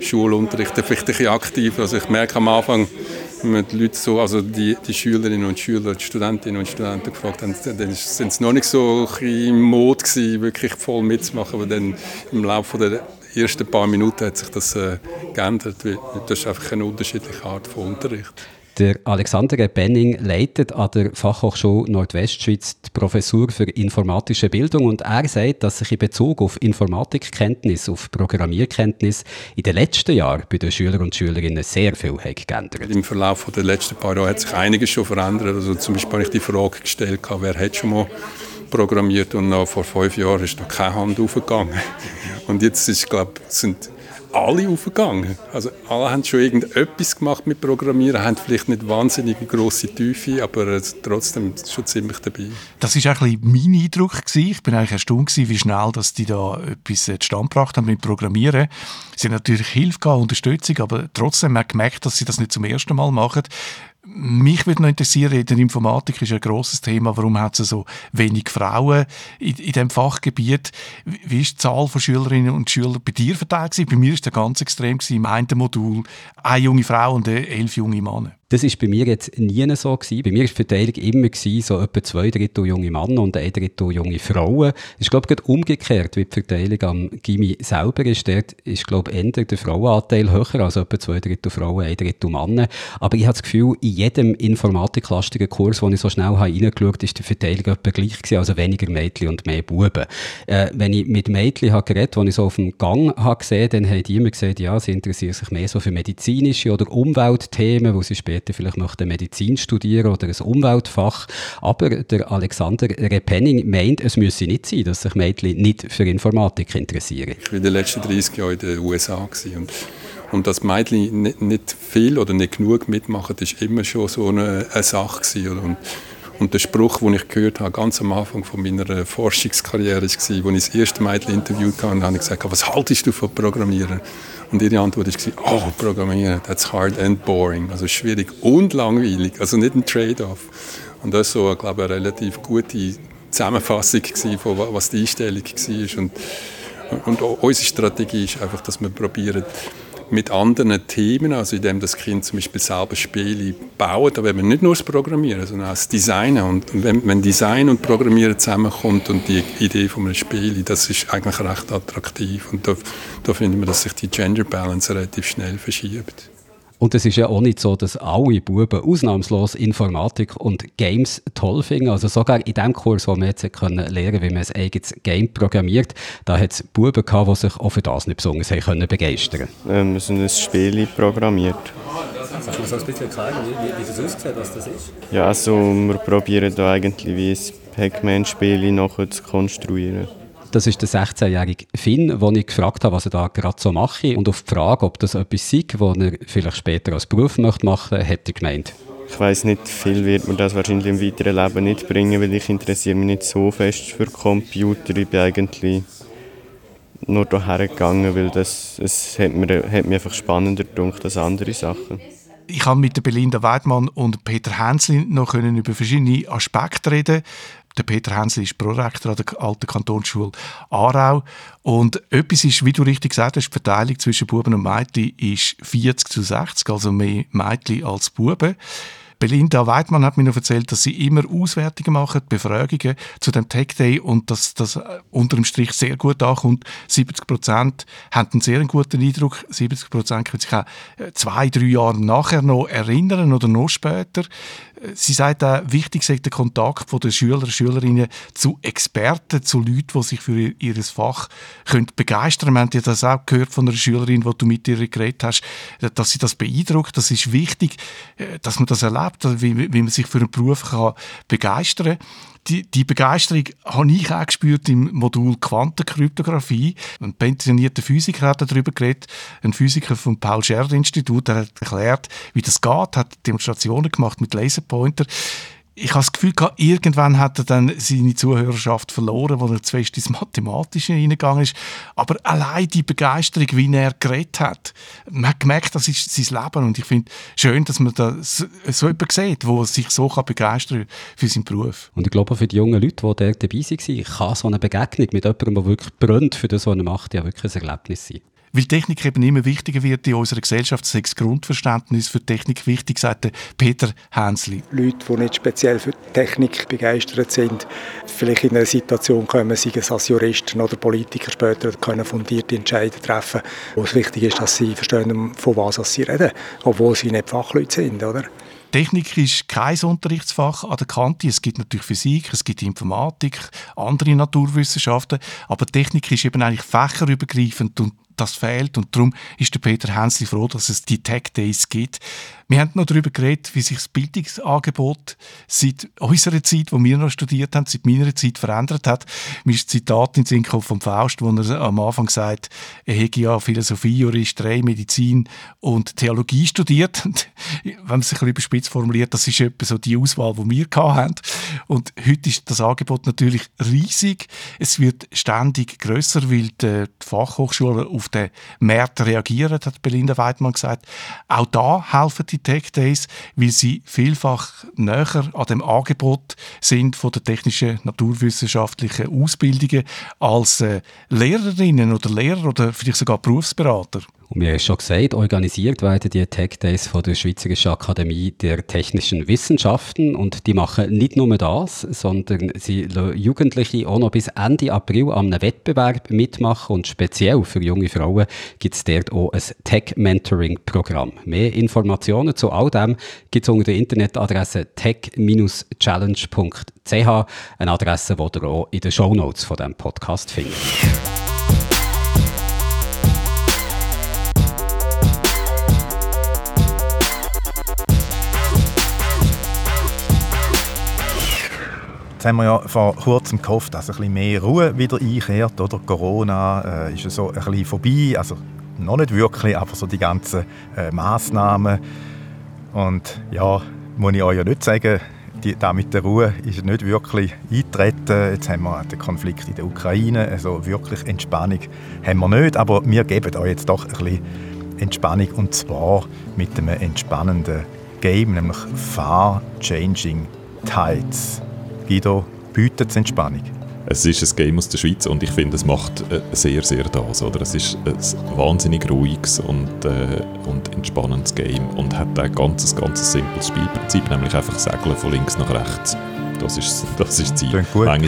Schulunterricht, vielleicht ein bisschen aktiv. Also ich merke am Anfang, wenn die Leute so, also die, die Schülerinnen und Schüler, die Studentinnen und Studenten gefragt haben, dann sind sie noch nicht so im Mode wirklich voll mitzumachen, aber dann im Laufe der ersten paar Minuten hat sich das äh, geändert. Das ist einfach eine unterschiedliche Art von Unterricht. Der Alexander Benning leitet an der Fachhochschule Nordwestschweiz die Professur für informatische Bildung und er sagt, dass sich in Bezug auf Informatikkenntnis, auf Programmierkenntnis in den letzten Jahren bei den Schülern und Schülerinnen sehr viel hat geändert. Im Verlauf der letzten paar Jahre hat sich einiges schon verändert. Also zum Beispiel habe ich die Frage gestellt, wer hat schon mal programmiert und noch vor fünf Jahren ist noch keine Hand aufgegangen. Und jetzt ist, glaube sind alle aufgegangen. Also alle haben schon irgendetwas gemacht mit Programmieren, haben vielleicht nicht wahnsinnig grosse Tiefe, aber trotzdem schon ziemlich dabei. Das war auch ein mein Eindruck. Gewesen. Ich bin eigentlich erstaunt, wie schnell dass die da etwas zustande gebracht haben mit Programmieren. Sie haben natürlich Hilfe gehabt, Unterstützung, aber trotzdem hat man gemerkt, dass sie das nicht zum ersten Mal machen. Mich würde noch interessieren, in der Informatik ist ein grosses Thema, warum hat es so wenig Frauen in, in diesem Fachgebiet? Wie ist die Zahl von Schülerinnen und Schülern bei dir verteilt gewesen? Bei mir ist es ganz extrem im einen Modul eine junge Frau und elf junge Männer. Das war bei mir jetzt nie so. Gewesen. Bei mir war die Verteilung immer gewesen, so etwa zwei Drittel junge Männer und ein Drittel junge Frauen. Ist, glaube ich, umgekehrt, wie die Verteilung am Gimmi selber ist. Dort ist, glaube ich, der Frauenanteil höher, also etwa zwei Drittel Frauen, ein Drittel Männer. Aber ich habe das Gefühl, in jedem informatiklastigen Kurs, den ich so schnell reingeschaut habe, ist die Verteilung etwa gleich gewesen, also weniger Mädchen und mehr Buben. Äh, wenn ich mit Mädchen habe geredet habe, die ich so auf dem Gang habe gesehen dann haben die immer gesagt, ja, sie interessieren sich mehr so für medizinische oder Umweltthemen, wo sie später später vielleicht möchte Medizin studieren oder ein Umweltfach. Aber der Alexander Repenning meint, es müsse nicht sein, dass sich Mädchen nicht für Informatik interessieren. Ich war in den letzten 30 Jahren in den USA und und dass Mädchen nicht, nicht, viel oder nicht genug mitmachen, ist immer schon so eine, eine Sache gewesen. Und, und der Spruch, den ich gehört habe, ganz am Anfang von meiner Forschungskarriere, war, als ich das erste Mädchen interviewt habe, habe ich gesagt, was haltest du von Programmieren? Und ihre Antwort war, oh, Programmieren, that's hard and boring. Also schwierig und langweilig, also nicht ein Trade-off. Und das war so, glaube ich, eine relativ gute Zusammenfassung von was die Einstellung war. Und, und unsere Strategie ist einfach, dass wir probieren, mit anderen Themen, also indem das Kind zum Beispiel selber Spiele baut, aber eben nicht nur das Programmieren, sondern auch das Designen. Und wenn, wenn Design und Programmieren zusammenkommt und die Idee von einem Spiel, das ist eigentlich recht attraktiv. Und da, da finden wir, dass sich die Gender Balance relativ schnell verschiebt. Und es ist ja auch nicht so, dass alle Buben ausnahmslos Informatik und Games toll finden. Also sogar in dem Kurs, wo wir jetzt können lernen wie man ein eigenes Game programmiert, da hat es Buben gehabt, die sich auch für das nicht besonders haben können begeistern ähm, Wir sind ein Spiel programmiert. Kannst du so ein bisschen erklären, wie, wie das aussieht, was das ist? Ja, also wir probieren da eigentlich wie ein Pac-Man-Spiel nachher zu konstruieren. Das ist der 16-jährige Finn, den ich gefragt habe, was er da gerade so mache. Und auf die Frage, ob das etwas sei, was er vielleicht später als Beruf möchte machen möchte, hat er gemeint. Ich weiß nicht, viel wird mir das wahrscheinlich im weiteren Leben nicht bringen, weil ich interessiere mich nicht so fest für Computer. Ich bin eigentlich nur hierher gegangen, weil das, es hat, mir, hat mich einfach spannender gedacht als andere Sachen. Ich habe mit Belinda Weidmann und Peter Hensli noch über verschiedene Aspekte reden der Peter Hensli ist Prorektor an der Alten Kantonsschule Aarau. Und etwas ist, wie du richtig gesagt hast, die Verteilung zwischen Buben und Mädchen ist 40 zu 60, also mehr Mädchen als Buben. Belinda Weidmann hat mir noch erzählt, dass sie immer Auswertungen machen, Befragungen zu dem Tech Day und dass das äh, unter dem Strich sehr gut ankommt. 70 Prozent haben einen sehr guten Eindruck. 70 Prozent können sich auch äh, zwei, drei Jahre nachher noch erinnern oder noch später. Sie sagt auch, wichtig sei der Kontakt der Schüler und Schülerinnen zu Experten, zu Leuten, die sich für ihr Fach können begeistern können. Wir haben das auch gehört von einer Schülerin, die du mit ihr geredet hast, dass sie das beeindruckt. Das ist wichtig, äh, dass man das erlebt, wie, wie man sich für einen Beruf kann begeistern kann. Die, die Begeisterung habe ich auch gespürt im Modul Quantenkryptographie. Ein pensionierter Physiker hat darüber geredet, ein Physiker vom Paul-Scherrer-Institut, der hat erklärt, wie das geht, hat Demonstrationen gemacht mit Laserpointer ich habe das Gefühl, irgendwann hat er dann seine Zuhörerschaft verloren, wo er zu fest ins Mathematische hineingegangen ist. Aber allein die Begeisterung, wie er geredet hat, man hat gemerkt, das ist sein Leben. Und ich finde schön, dass man da so, jemanden sieht, der sich so kann begeistern für seinen Beruf. Und ich glaube, für die jungen Leute, die da dabei waren, kann so eine Begegnung mit jemandem, der wirklich brennt für das, was er macht, ja wirklich ein Erlebnis sein. Weil Technik eben immer wichtiger wird in unserer Gesellschaft, das Grundverständnis für Technik wichtig, sagt Peter Hänsli. Leute, die nicht speziell für Technik begeistert sind, vielleicht in eine Situation kommen, sei es als Juristen oder Politiker später, können fundierte Entscheidungen treffen, wo es wichtig ist, dass sie verstehen, von was sie reden, obwohl sie nicht Fachleute sind, oder? Technik ist kein Unterrichtsfach an der Kante. Es gibt natürlich Physik, es gibt Informatik, andere Naturwissenschaften, aber Technik ist eben eigentlich fächerübergreifend und das fehlt und darum ist der Peter Hensli froh, dass es die Tech Days gibt. Wir haben noch darüber geredet, wie sich das Bildungsangebot seit unserer Zeit, wo wir noch studiert haben, seit meiner Zeit verändert hat. Mir ist ein Zitat in Sinn vom Faust, wo er am Anfang sagt, er hätte ja Philosophie, Juristerei, Medizin und Theologie studiert. [laughs] Und wenn man sich ein bisschen überspitzt formuliert, das ist etwa so die Auswahl, die wir hatten. Und heute ist das Angebot natürlich riesig. Es wird ständig größer, weil die Fachhochschulen auf den Markt reagieren, hat Belinda Weidmann gesagt. Auch da helfen die Tech Days, weil sie vielfach näher an dem Angebot sind von der technischen, naturwissenschaftlichen Ausbildungen als äh, Lehrerinnen oder Lehrer oder vielleicht sogar Berufsberater. Und wir haben schon gesagt, organisiert werden die Tech Days von der Schweizerischen Akademie der Technischen Wissenschaften und die machen nicht nur das, sondern sie lassen Jugendliche auch noch bis Ende April an einem Wettbewerb mitmachen und speziell für junge Frauen gibt es dort auch ein Tech-Mentoring-Programm. Mehr Informationen zu all dem gibt es unter der Internetadresse tech-challenge.ch, eine Adresse, die ihr auch in den Shownotes von diesem Podcast findet. Jetzt haben wir ja vor kurzem gehofft, dass ein bisschen mehr Ruhe wieder einkehrt. Oder? Corona äh, ist so ein bisschen vorbei. Also noch nicht wirklich, aber so die ganzen äh, Massnahmen. Und ja, muss ich euch ja nicht sagen, die, da mit der Ruhe ist nicht wirklich eingetreten. Jetzt haben wir den Konflikt in der Ukraine. Also wirklich Entspannung haben wir nicht. Aber wir geben euch jetzt doch ein bisschen Entspannung. Und zwar mit einem entspannenden Game, nämlich Far Changing Tides. Guido, bietet Entspannung? Es ist ein Game aus der Schweiz und ich finde, es macht äh, sehr, sehr das. Oder? Es ist ein wahnsinnig ruhiges und, äh, und entspannendes Game und hat ein ganz, ganz simples Spielprinzip, nämlich einfach Segeln von links nach rechts. Das ist das, ist Ziel. Manchmal,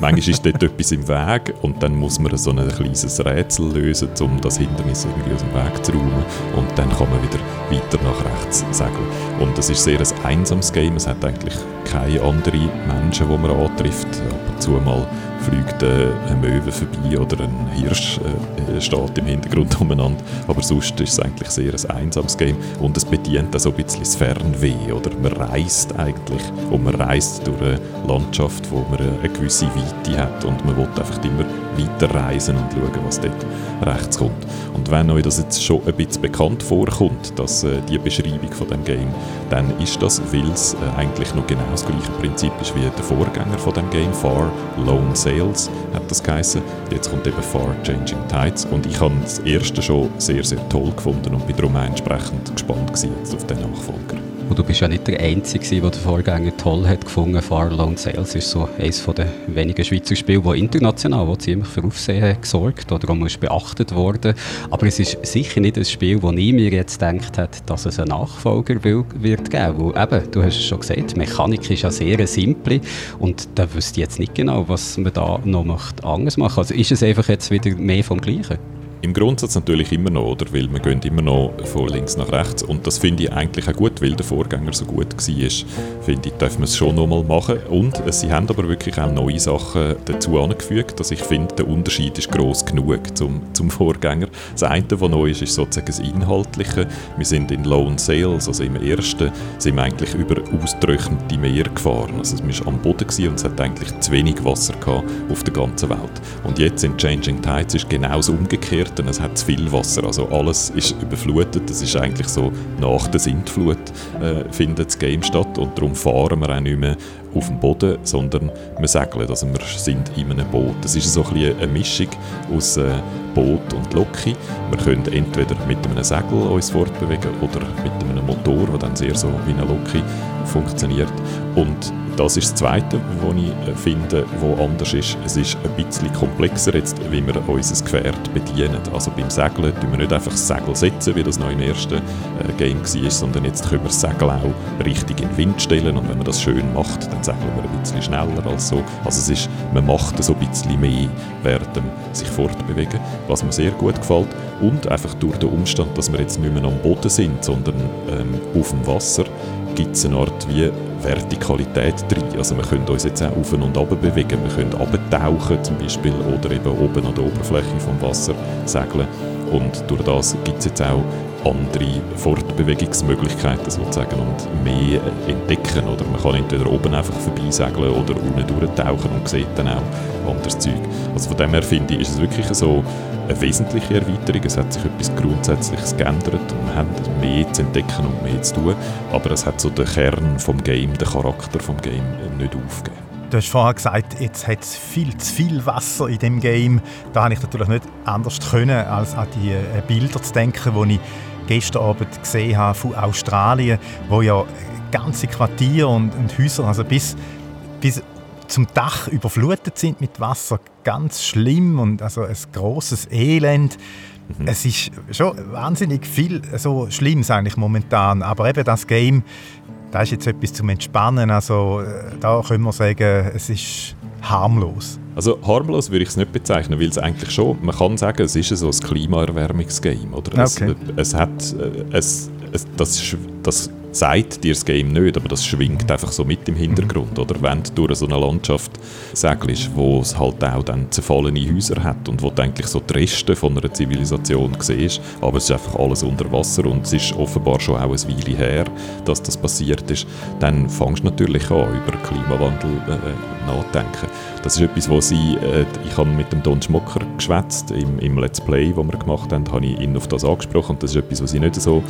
manchmal ist dort etwas im Weg und dann muss man so ein kleines Rätsel lösen, um das Hindernis irgendwie aus dem Weg zu räumen und dann kann man wieder weiter nach rechts segeln. Und es ist sehr ein einsames Game, es hat eigentlich keine anderen Menschen, die man antrifft. Ab und zu mal fliegt äh, ein Möwe vorbei oder ein Hirsch äh, steht im Hintergrund umeinander. Aber sonst ist es eigentlich sehr ein einsames Game und es bedient auch so ein bisschen das Fernweh. Oder man reist eigentlich und man reist durch eine Landschaft, wo man eine gewisse Weite hat und man will einfach immer weiter reisen und schauen, was dort rechts kommt. Und wenn euch das jetzt schon ein bisschen bekannt vorkommt, dass äh, die Beschreibung von dem Game, dann ist das, weil es äh, eigentlich noch genau das gleiche Prinzip ist wie der Vorgänger von dem Game, Far Lone Sales hat das geheißen. Jetzt kommt eben Far Changing Tides und ich habe das erste schon sehr, sehr toll gefunden und bin darum entsprechend gespannt jetzt auf den Nachfolger. Und du bist ja nicht der Einzige, der den Vorgänger toll hat gefunden. Far Lone Sales ist so eines der wenigen Schweizer Spiele, die international wo ziemlich für Aufsehen gesorgt oder ist beachtet worden. Aber es ist sicher nicht ein Spiel, wo ich mir jetzt gedacht habe, dass es einen Nachfolger wird geben. Weil eben, du hast es schon gesagt, die Mechanik ist ja sehr simpel und da wüsste ich jetzt nicht genau, was man da noch anders machen Also ist es einfach jetzt wieder mehr vom Gleichen? Im Grundsatz natürlich immer noch, oder? weil wir gehen immer noch von links nach rechts und das finde ich eigentlich auch gut, weil der Vorgänger so gut war, finde ich, dürfen wir es schon noch mal machen und sie haben aber wirklich auch neue Sachen dazu angefügt, dass ich finde, der Unterschied ist groß genug zum, zum Vorgänger. Das eine, was neu ist, ist sozusagen das Inhaltliche. Wir sind in Lone Sales, also im ersten, sind wir eigentlich über austrocknete Meer gefahren. Also wir waren am Boden und es hat eigentlich zu wenig Wasser gehabt auf der ganzen Welt. Und jetzt in Changing Tides ist genau das umgekehrt Fluten, es hat zu viel Wasser, also alles ist überflutet. Das ist eigentlich so, nach der Sintflut äh, findet das Game statt und darum fahren wir auch nicht mehr auf dem Boden, sondern wir segeln, also wir sind in einem Boot. Das ist so ein eine Mischung aus äh, Boot und Loki. Wir können entweder mit einem Segel uns fortbewegen oder mit einem Motor, der dann sehr so wie eine Loki funktioniert. Und das ist das Zweite, was ich äh, finde, was anders ist. Es ist ein bisschen komplexer jetzt, wie wir unser Gefährt bedienen. Also beim Segeln tun wir nicht einfach das Segel setzen, wie das noch im ersten äh, Game war, sondern jetzt können wir das Segel auch richtig in den Wind stellen und wenn man das schön macht, dann segeln wir ein bisschen schneller als so. Also es ist, man macht so ein bisschen mehr während dem sich fortbewegen, was mir sehr gut gefällt. Und einfach durch den Umstand, dass wir jetzt nicht mehr am Boden sind, sondern ähm, auf dem Wasser, gibt es eine Art wie Vertikalität drin. Also wir können uns jetzt auch auf und ab bewegen, wir können abtauchen zum Beispiel oder eben oben an der Oberfläche vom Wasser segeln. Und durch das gibt es jetzt auch andere Fortbewegungsmöglichkeiten sozusagen und mehr entdecken. Oder man kann entweder oben einfach vorbeisegeln oder unten durchtauchen und sieht dann auch anderes Zeug. Also von dem her finde ich, ist es wirklich so eine wesentliche Erweiterung. Es hat sich etwas Grundsätzliches geändert und wir haben mehr zu entdecken und mehr zu tun. Aber es hat so den Kern vom Game, den Charakter vom Game nicht aufgegeben. Du hast vorher gesagt, jetzt hat es viel zu viel Wasser in dem Game. Da habe ich natürlich nicht anders können, als an die äh, Bilder zu denken, die ich gestern Abend gesehen habe von Australien, wo ja ganze Quartiere und, und Häuser, also bis, bis zum Dach überflutet sind mit Wasser. Ganz schlimm und also ein großes Elend. Mhm. Es ist schon wahnsinnig viel so Schlimmes eigentlich momentan. Aber eben das Game da ist jetzt etwas zum Entspannen. Also äh, da können wir sagen, es ist harmlos. Also harmlos würde ich es nicht bezeichnen, weil es eigentlich schon, man kann sagen, es ist so ein Klimaerwärmungsgame. Oder? Okay. Es, es hat, äh, es, es, das, das sagt dir das Game nicht, aber das schwingt einfach so mit im Hintergrund. Mhm. Oder wenn du durch so eine Landschaft segelst, wo es halt auch dann zerfallene Häuser hat und wo du eigentlich so die Reste von einer Zivilisation siehst, aber es ist einfach alles unter Wasser und es ist offenbar schon auch eine Weile her, dass das passiert ist, dann fängst du natürlich an, über Klimawandel äh, nachdenken. Das ist etwas, was sie, äh, ich habe mit dem Don Schmocker geschwätzt im, im Let's Play, wo wir gemacht haben, habe ich ihn auf das angesprochen und das ist etwas, was sie nicht so,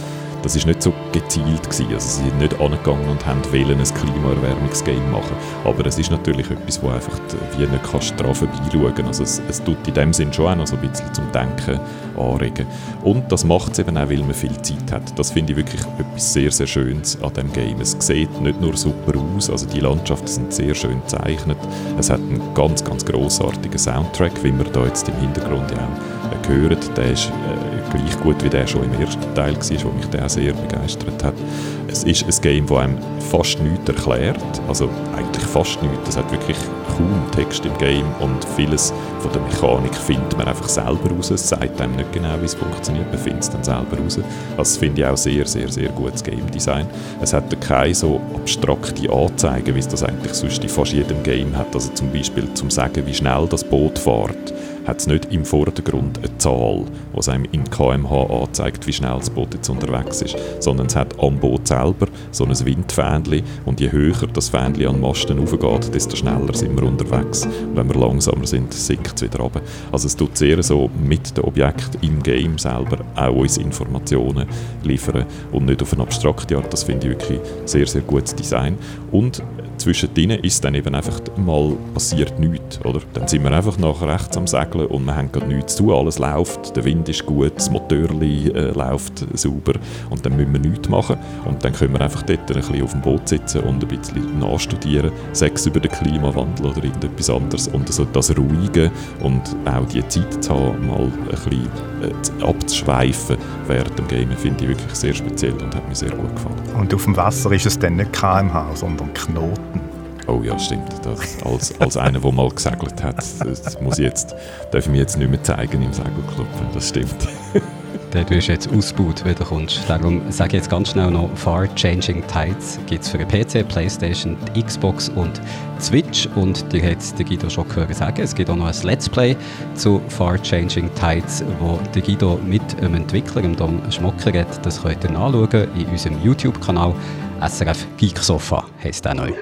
das ist nicht so gezielt gewesen. Also sie sind nicht angegangen und haben wollen ein Klimaerwärmungsgame machen. Aber es ist natürlich etwas, wo einfach wie nicht kannst dran vorbeischauen. Also es, es tut in dem Sinn schon auch noch so ein bisschen zum Denken anregen. Und das macht es eben auch, weil man viel Zeit hat. Das finde ich wirklich etwas sehr, sehr Schönes an dem Game. Es sieht nicht nur super aus, also die Landschaften sind sehr schön gezeichnet. Es hat einen ganz, ganz grossartigen Soundtrack, wie wir da jetzt im Hintergrund ja auch hören. Der ist äh, gleich gut wie der schon im ersten Teil war, wo mich der sehr begeistert hat. Es ist ein Game, das einem fast nichts erklärt, also eigentlich fast nichts. Es hat wirklich kaum Text im Game und vieles von der Mechanik findet man einfach selber raus. Es sagt einem nicht genau, wie es funktioniert, man findet es dann selber raus. Das finde ich auch sehr, sehr, sehr gutes Game Design. Es hat keine so abstrakte Anzeigen, wie es das eigentlich sonst in fast jedem Game hat. Also zum Beispiel zum sagen, wie schnell das Boot fährt hat es nicht im Vordergrund eine Zahl, die einem in kmh anzeigt, wie schnell das Boot jetzt unterwegs ist, sondern es hat am Boot selber so ein Windfähnchen und je höher das Fähnchen an Masten aufgeht, desto schneller sind wir unterwegs. Und wenn wir langsamer sind, sinkt es wieder runter. Also es tut sehr so mit dem Objekt im Game selber auch uns Informationen liefern und nicht auf eine abstrakte Art. Das finde ich wirklich sehr, sehr gutes Design. Und zwischendrin ist dann eben einfach mal passiert nichts, oder? Dann sind wir einfach nach rechts am Segeln und wir haben gerade nichts zu alles läuft, der Wind ist gut, das Motorli äh, läuft sauber und dann müssen wir nichts machen und dann können wir einfach dort ein bisschen auf dem Boot sitzen und ein bisschen nachstudieren, Sex über den Klimawandel oder irgendetwas anderes und also das Ruhige und auch die Zeit zu haben, mal ein bisschen äh, abzuschweifen während dem Game, finde ich wirklich sehr speziell und hat mir sehr gut gefallen. Und auf dem Wasser ist es dann nicht kmh, sondern Knoten. Oh ja, stimmt. Das, als, als einer, der mal gesegelt hat, das muss ich jetzt, darf ich mir jetzt nicht mehr zeigen im Segelclub. Das stimmt. Den du jetzt ausgebaut, wenn du kommst. Darum sage ich jetzt ganz schnell noch, Far Changing Tides gibt es für den PC, Playstation, Xbox und Switch. Und dir hat der Guido schon gehört sagen, es gibt auch noch ein Let's Play zu Far Changing Tides, wo der Guido mit einem Entwickler, dem Dom Schmocker, hat. Das könnt ihr nachschauen in unserem YouTube-Kanal. SRF Geek Sofa heisst der neu.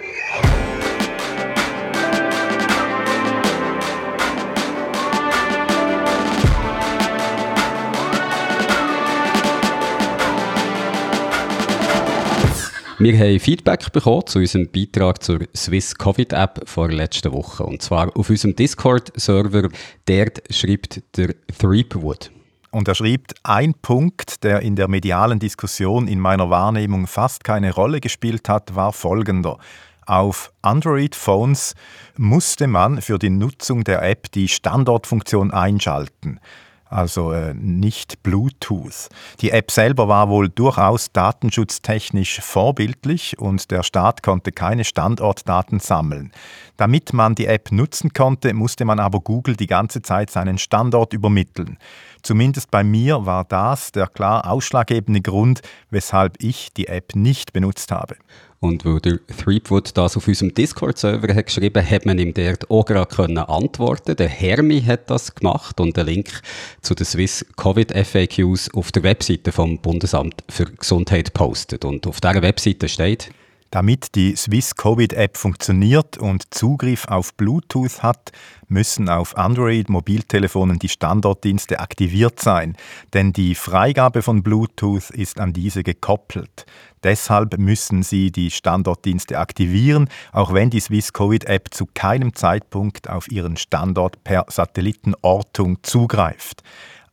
Wir haben Feedback bekommen zu unserem Beitrag zur Swiss Covid App vor letzter Woche. Und zwar auf unserem Discord-Server. Dort schreibt der Threepwood. Und er schreibt, ein Punkt, der in der medialen Diskussion in meiner Wahrnehmung fast keine Rolle gespielt hat, war folgender. Auf Android-Phones musste man für die Nutzung der App die Standortfunktion einschalten also äh, nicht Bluetooth. Die App selber war wohl durchaus datenschutztechnisch vorbildlich und der Staat konnte keine Standortdaten sammeln. Damit man die App nutzen konnte, musste man aber Google die ganze Zeit seinen Standort übermitteln. Zumindest bei mir war das der klar ausschlaggebende Grund, weshalb ich die App nicht benutzt habe. Und weil der Threepwood das auf unserem Discord-Server hat geschrieben, hat man ihm dort auch gerade können antworten. Der Hermi hat das gemacht und den Link zu den Swiss Covid FAQs auf der Webseite vom Bundesamt für Gesundheit postet. Und auf dieser Webseite steht, Damit die Swiss Covid App funktioniert und Zugriff auf Bluetooth hat, müssen auf Android-Mobiltelefonen die Standortdienste aktiviert sein, denn die Freigabe von Bluetooth ist an diese gekoppelt. Deshalb müssen Sie die Standortdienste aktivieren, auch wenn die Swiss Covid App zu keinem Zeitpunkt auf Ihren Standort per Satellitenortung zugreift.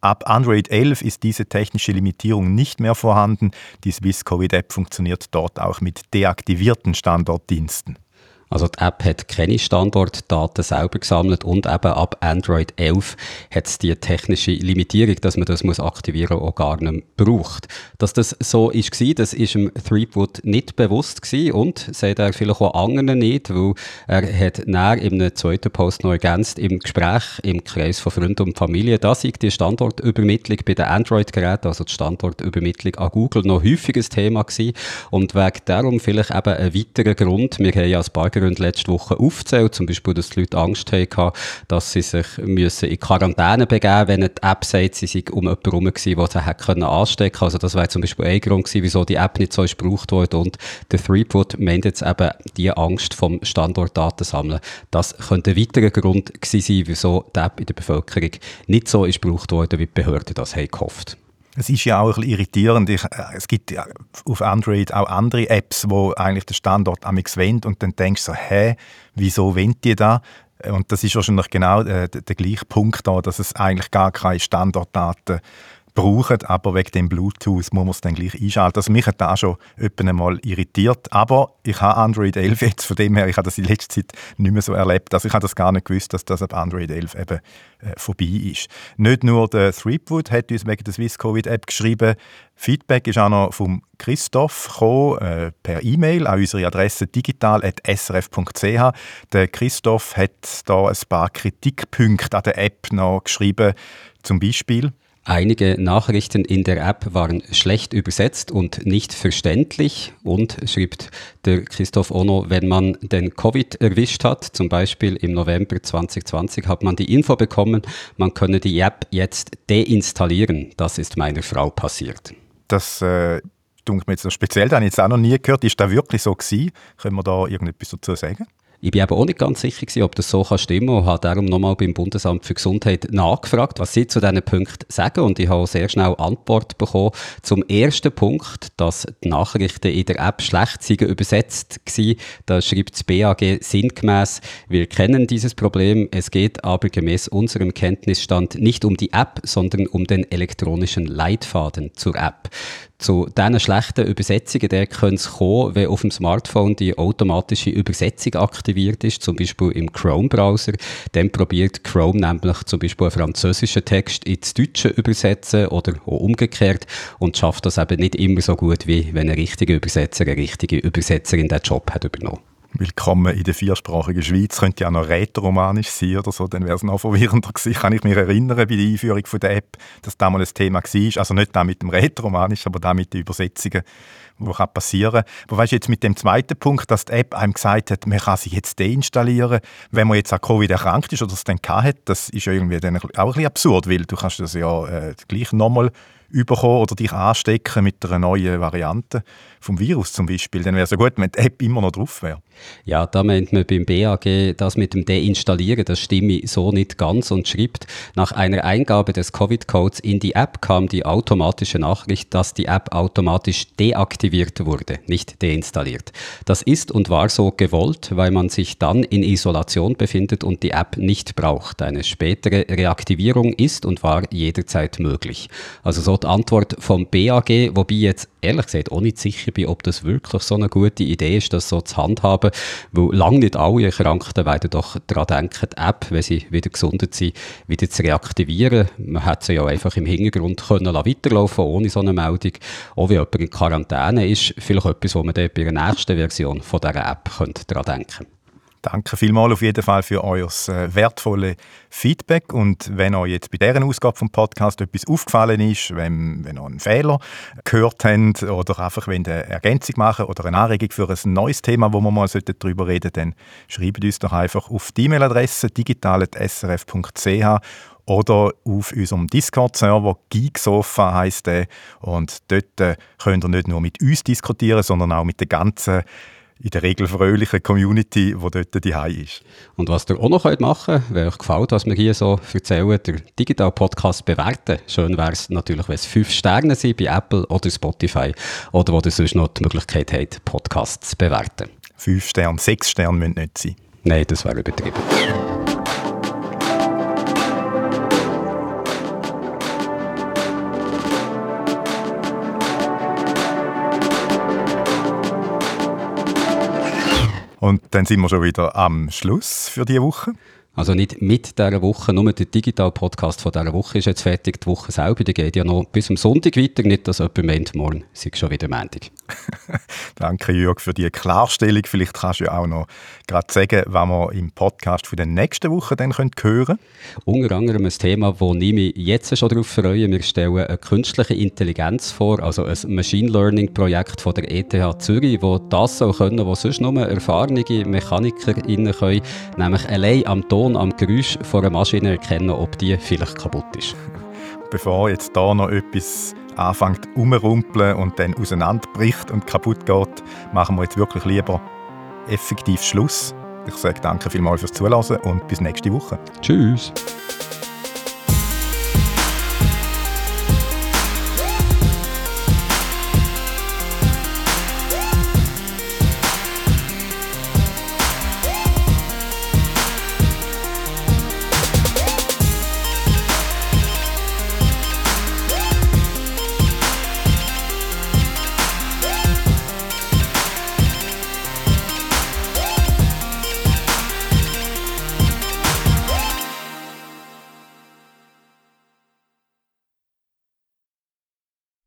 Ab Android 11 ist diese technische Limitierung nicht mehr vorhanden. Die Swiss Covid App funktioniert dort auch mit deaktivierten Standortdiensten. Also die App hat keine Standortdaten selber gesammelt und eben ab Android 11 hat es die technische Limitierung, dass man das muss aktivieren auch gar nicht braucht. Dass das so war, das ist dem Threepwood nicht bewusst gewesen und sagt er vielleicht auch anderen nicht, weil er hat näher in einem zweiten Post noch ergänzt, im Gespräch im Kreis von Freunden und Familie, da sei die Standortübermittlung bei den Android-Geräten, also die Standortübermittlung an Google, noch häufiges Thema gewesen und wegen darum vielleicht eben ein weiterer Grund, wir haben ja ein paar Gründe letzte Woche aufzählt, zum Beispiel, dass die Leute Angst hatten, dass sie sich müssen in Quarantäne begeben müssen, wenn die App sagt, sie sei um jemanden herum gewesen, der sie hätte anstecken können. Also das wäre zum Beispiel ein Grund gewesen, wieso die App nicht so gebraucht wurde. Und der Threepwood meint jetzt eben die Angst vom Standortdaten sammeln. Das könnte ein weiterer Grund gewesen sein, wieso die App in der Bevölkerung nicht so gebraucht worden, wie die Behörden das haben gehofft es ist ja auch ein bisschen irritierend. Ich, äh, es gibt auf Android auch andere Apps, wo eigentlich der Standort am wendet und dann denkst du so, hä, wieso wendet die da? Und das ist wahrscheinlich genau äh, der, der gleiche Punkt da, dass es eigentlich gar keine Standortdaten brauchen, aber wegen dem Bluetooth muss man es dann gleich einschalten. Also mich hat das schon einmal irritiert, aber ich habe Android 11 jetzt, von dem her, ich habe das in letzter Zeit nicht mehr so erlebt, also ich habe das gar nicht gewusst, dass das ab Android 11 eben äh, vorbei ist. Nicht nur der Threepwood hat uns wegen der Swiss Covid App geschrieben, Feedback ist auch noch vom Christoph gekommen, äh, per E-Mail an unsere Adresse digital.srf.ch. Der Christoph hat da ein paar Kritikpunkte an der App noch geschrieben, zum Beispiel Einige Nachrichten in der App waren schlecht übersetzt und nicht verständlich. Und, schreibt der Christoph Ono, wenn man den Covid erwischt hat, zum Beispiel im November 2020, hat man die Info bekommen, man könne die App jetzt deinstallieren. Das ist meiner Frau passiert. Das äh, mir jetzt speziell, das habe ich jetzt auch noch nie gehört. Ist das wirklich so gewesen? Können wir da irgendetwas dazu sagen? Ich bin aber auch nicht ganz sicher, gewesen, ob das so kann stimmen und habe darum nochmal beim Bundesamt für Gesundheit nachgefragt, was sie zu diesen Punkten sagen. Und ich habe sehr schnell Antwort bekommen zum ersten Punkt, dass die Nachrichten in der App schlecht seien übersetzt waren. Da schreibt das BAG sinngemäß, wir kennen dieses Problem, es geht aber gemäß unserem Kenntnisstand nicht um die App, sondern um den elektronischen Leitfaden zur App zu diesen schlechten Übersetzungen könnte es kommen, wenn auf dem Smartphone die automatische Übersetzung aktiviert ist, zum Beispiel im Chrome-Browser. Dann probiert Chrome nämlich zum Beispiel einen französischen Text ins Deutsche übersetzen oder auch umgekehrt und schafft das eben nicht immer so gut, wie wenn ein richtiger Übersetzer, eine richtige Übersetzerin den Job hat übernommen. Willkommen in der viersprachigen Schweiz könnte ja noch rätoromanisch sein oder so, dann wäre es noch verwirrender gewesen. Kann ich mich erinnern bei der Einführung von der App, dass da mal ein Thema war. Also nicht da mit dem rätoromanisch, aber da mit den Übersetzungen, passieren kann. Aber weißt du, jetzt mit dem zweiten Punkt, dass die App einem gesagt hat, man kann sie jetzt deinstallieren, wenn man jetzt an Covid erkrankt ist oder es dann hat, das ist irgendwie dann auch ein bisschen absurd, weil du kannst das ja äh, gleich nochmal überkommen oder dich anstecken mit einer neuen Variante vom Virus zum Beispiel, dann wäre es ja gut, wenn die App immer noch drauf wäre. Ja, da meint man beim BAG, das mit dem Deinstallieren, das stimme so nicht ganz und schreibt, nach einer Eingabe des Covid-Codes in die App kam die automatische Nachricht, dass die App automatisch deaktiviert wurde, nicht deinstalliert. Das ist und war so gewollt, weil man sich dann in Isolation befindet und die App nicht braucht. Eine spätere Reaktivierung ist und war jederzeit möglich. Also so die Antwort vom BAG, wobei jetzt ehrlich gesagt auch nicht sicher bin, ob das wirklich so eine gute Idee ist, das so zu handhaben, weil lange nicht alle Erkrankten werden doch daran denken, die App, wenn sie wieder gesundet sind, wieder zu reaktivieren. Man hätte sie ja einfach im Hintergrund können weiterlaufen ohne so eine Meldung. Auch wenn jemand in Quarantäne ist, vielleicht etwas, wo man dann bei der nächsten Version von dieser App daran denken könnte. Danke vielmals auf jeden Fall für euer äh, wertvolle Feedback. Und wenn euch jetzt bei dieser Ausgabe vom Podcast etwas aufgefallen ist, wenn, wenn ihr einen Fehler gehört habt oder einfach eine Ergänzung machen oder eine Anregung für ein neues Thema, wo wir mal darüber reden sollten, dann schreibt uns doch einfach auf die E-Mail-Adresse digital.srf.ch oder auf unserem Discord-Server Geeksofa heisst der und dort äh, könnt ihr nicht nur mit uns diskutieren, sondern auch mit der ganzen in der Regel fröhlichen Community, die dort die ist. Und was ihr auch noch machen könnt, wenn euch gefällt, was wir hier so erzählen, der Digital Podcast bewerten. Schön wäre es natürlich, wenn es fünf Sterne sind bei Apple oder Spotify oder wo ihr sonst noch die Möglichkeit habt, Podcasts zu bewerten. Fünf Sterne, sechs Sterne müssen nicht sein. Nein, das wäre übertrieben. Und dann sind wir schon wieder am Schluss für diese Woche. Also nicht mit dieser Woche, nur der Digital-Podcast von dieser Woche ist jetzt fertig. Die Woche selber, die geht ja noch bis am Sonntag weiter. Nicht, dass jemand meint, morgen sei schon wieder Montag. [laughs] Danke, Jörg, für die Klarstellung. Vielleicht kannst du ja auch noch gerade sagen, was wir im Podcast für die nächste Woche dann hören können. Unter anderem ein Thema, wo ich mich jetzt schon darauf freue. Wir stellen eine künstliche Intelligenz vor, also ein Machine Learning-Projekt von der ETH Zürich, wo das soll können, was sonst nur erfahrene MechanikerInnen können, nämlich allein am Ton Ton am Geräusch von einer Maschine erkennen, ob die vielleicht kaputt ist. [laughs] Bevor jetzt da noch etwas anfängt umrumpeln und dann auseinanderbricht und kaputt geht, machen wir jetzt wirklich lieber effektiv Schluss. Ich sage danke vielmals fürs Zuhören und bis nächste Woche. Tschüss.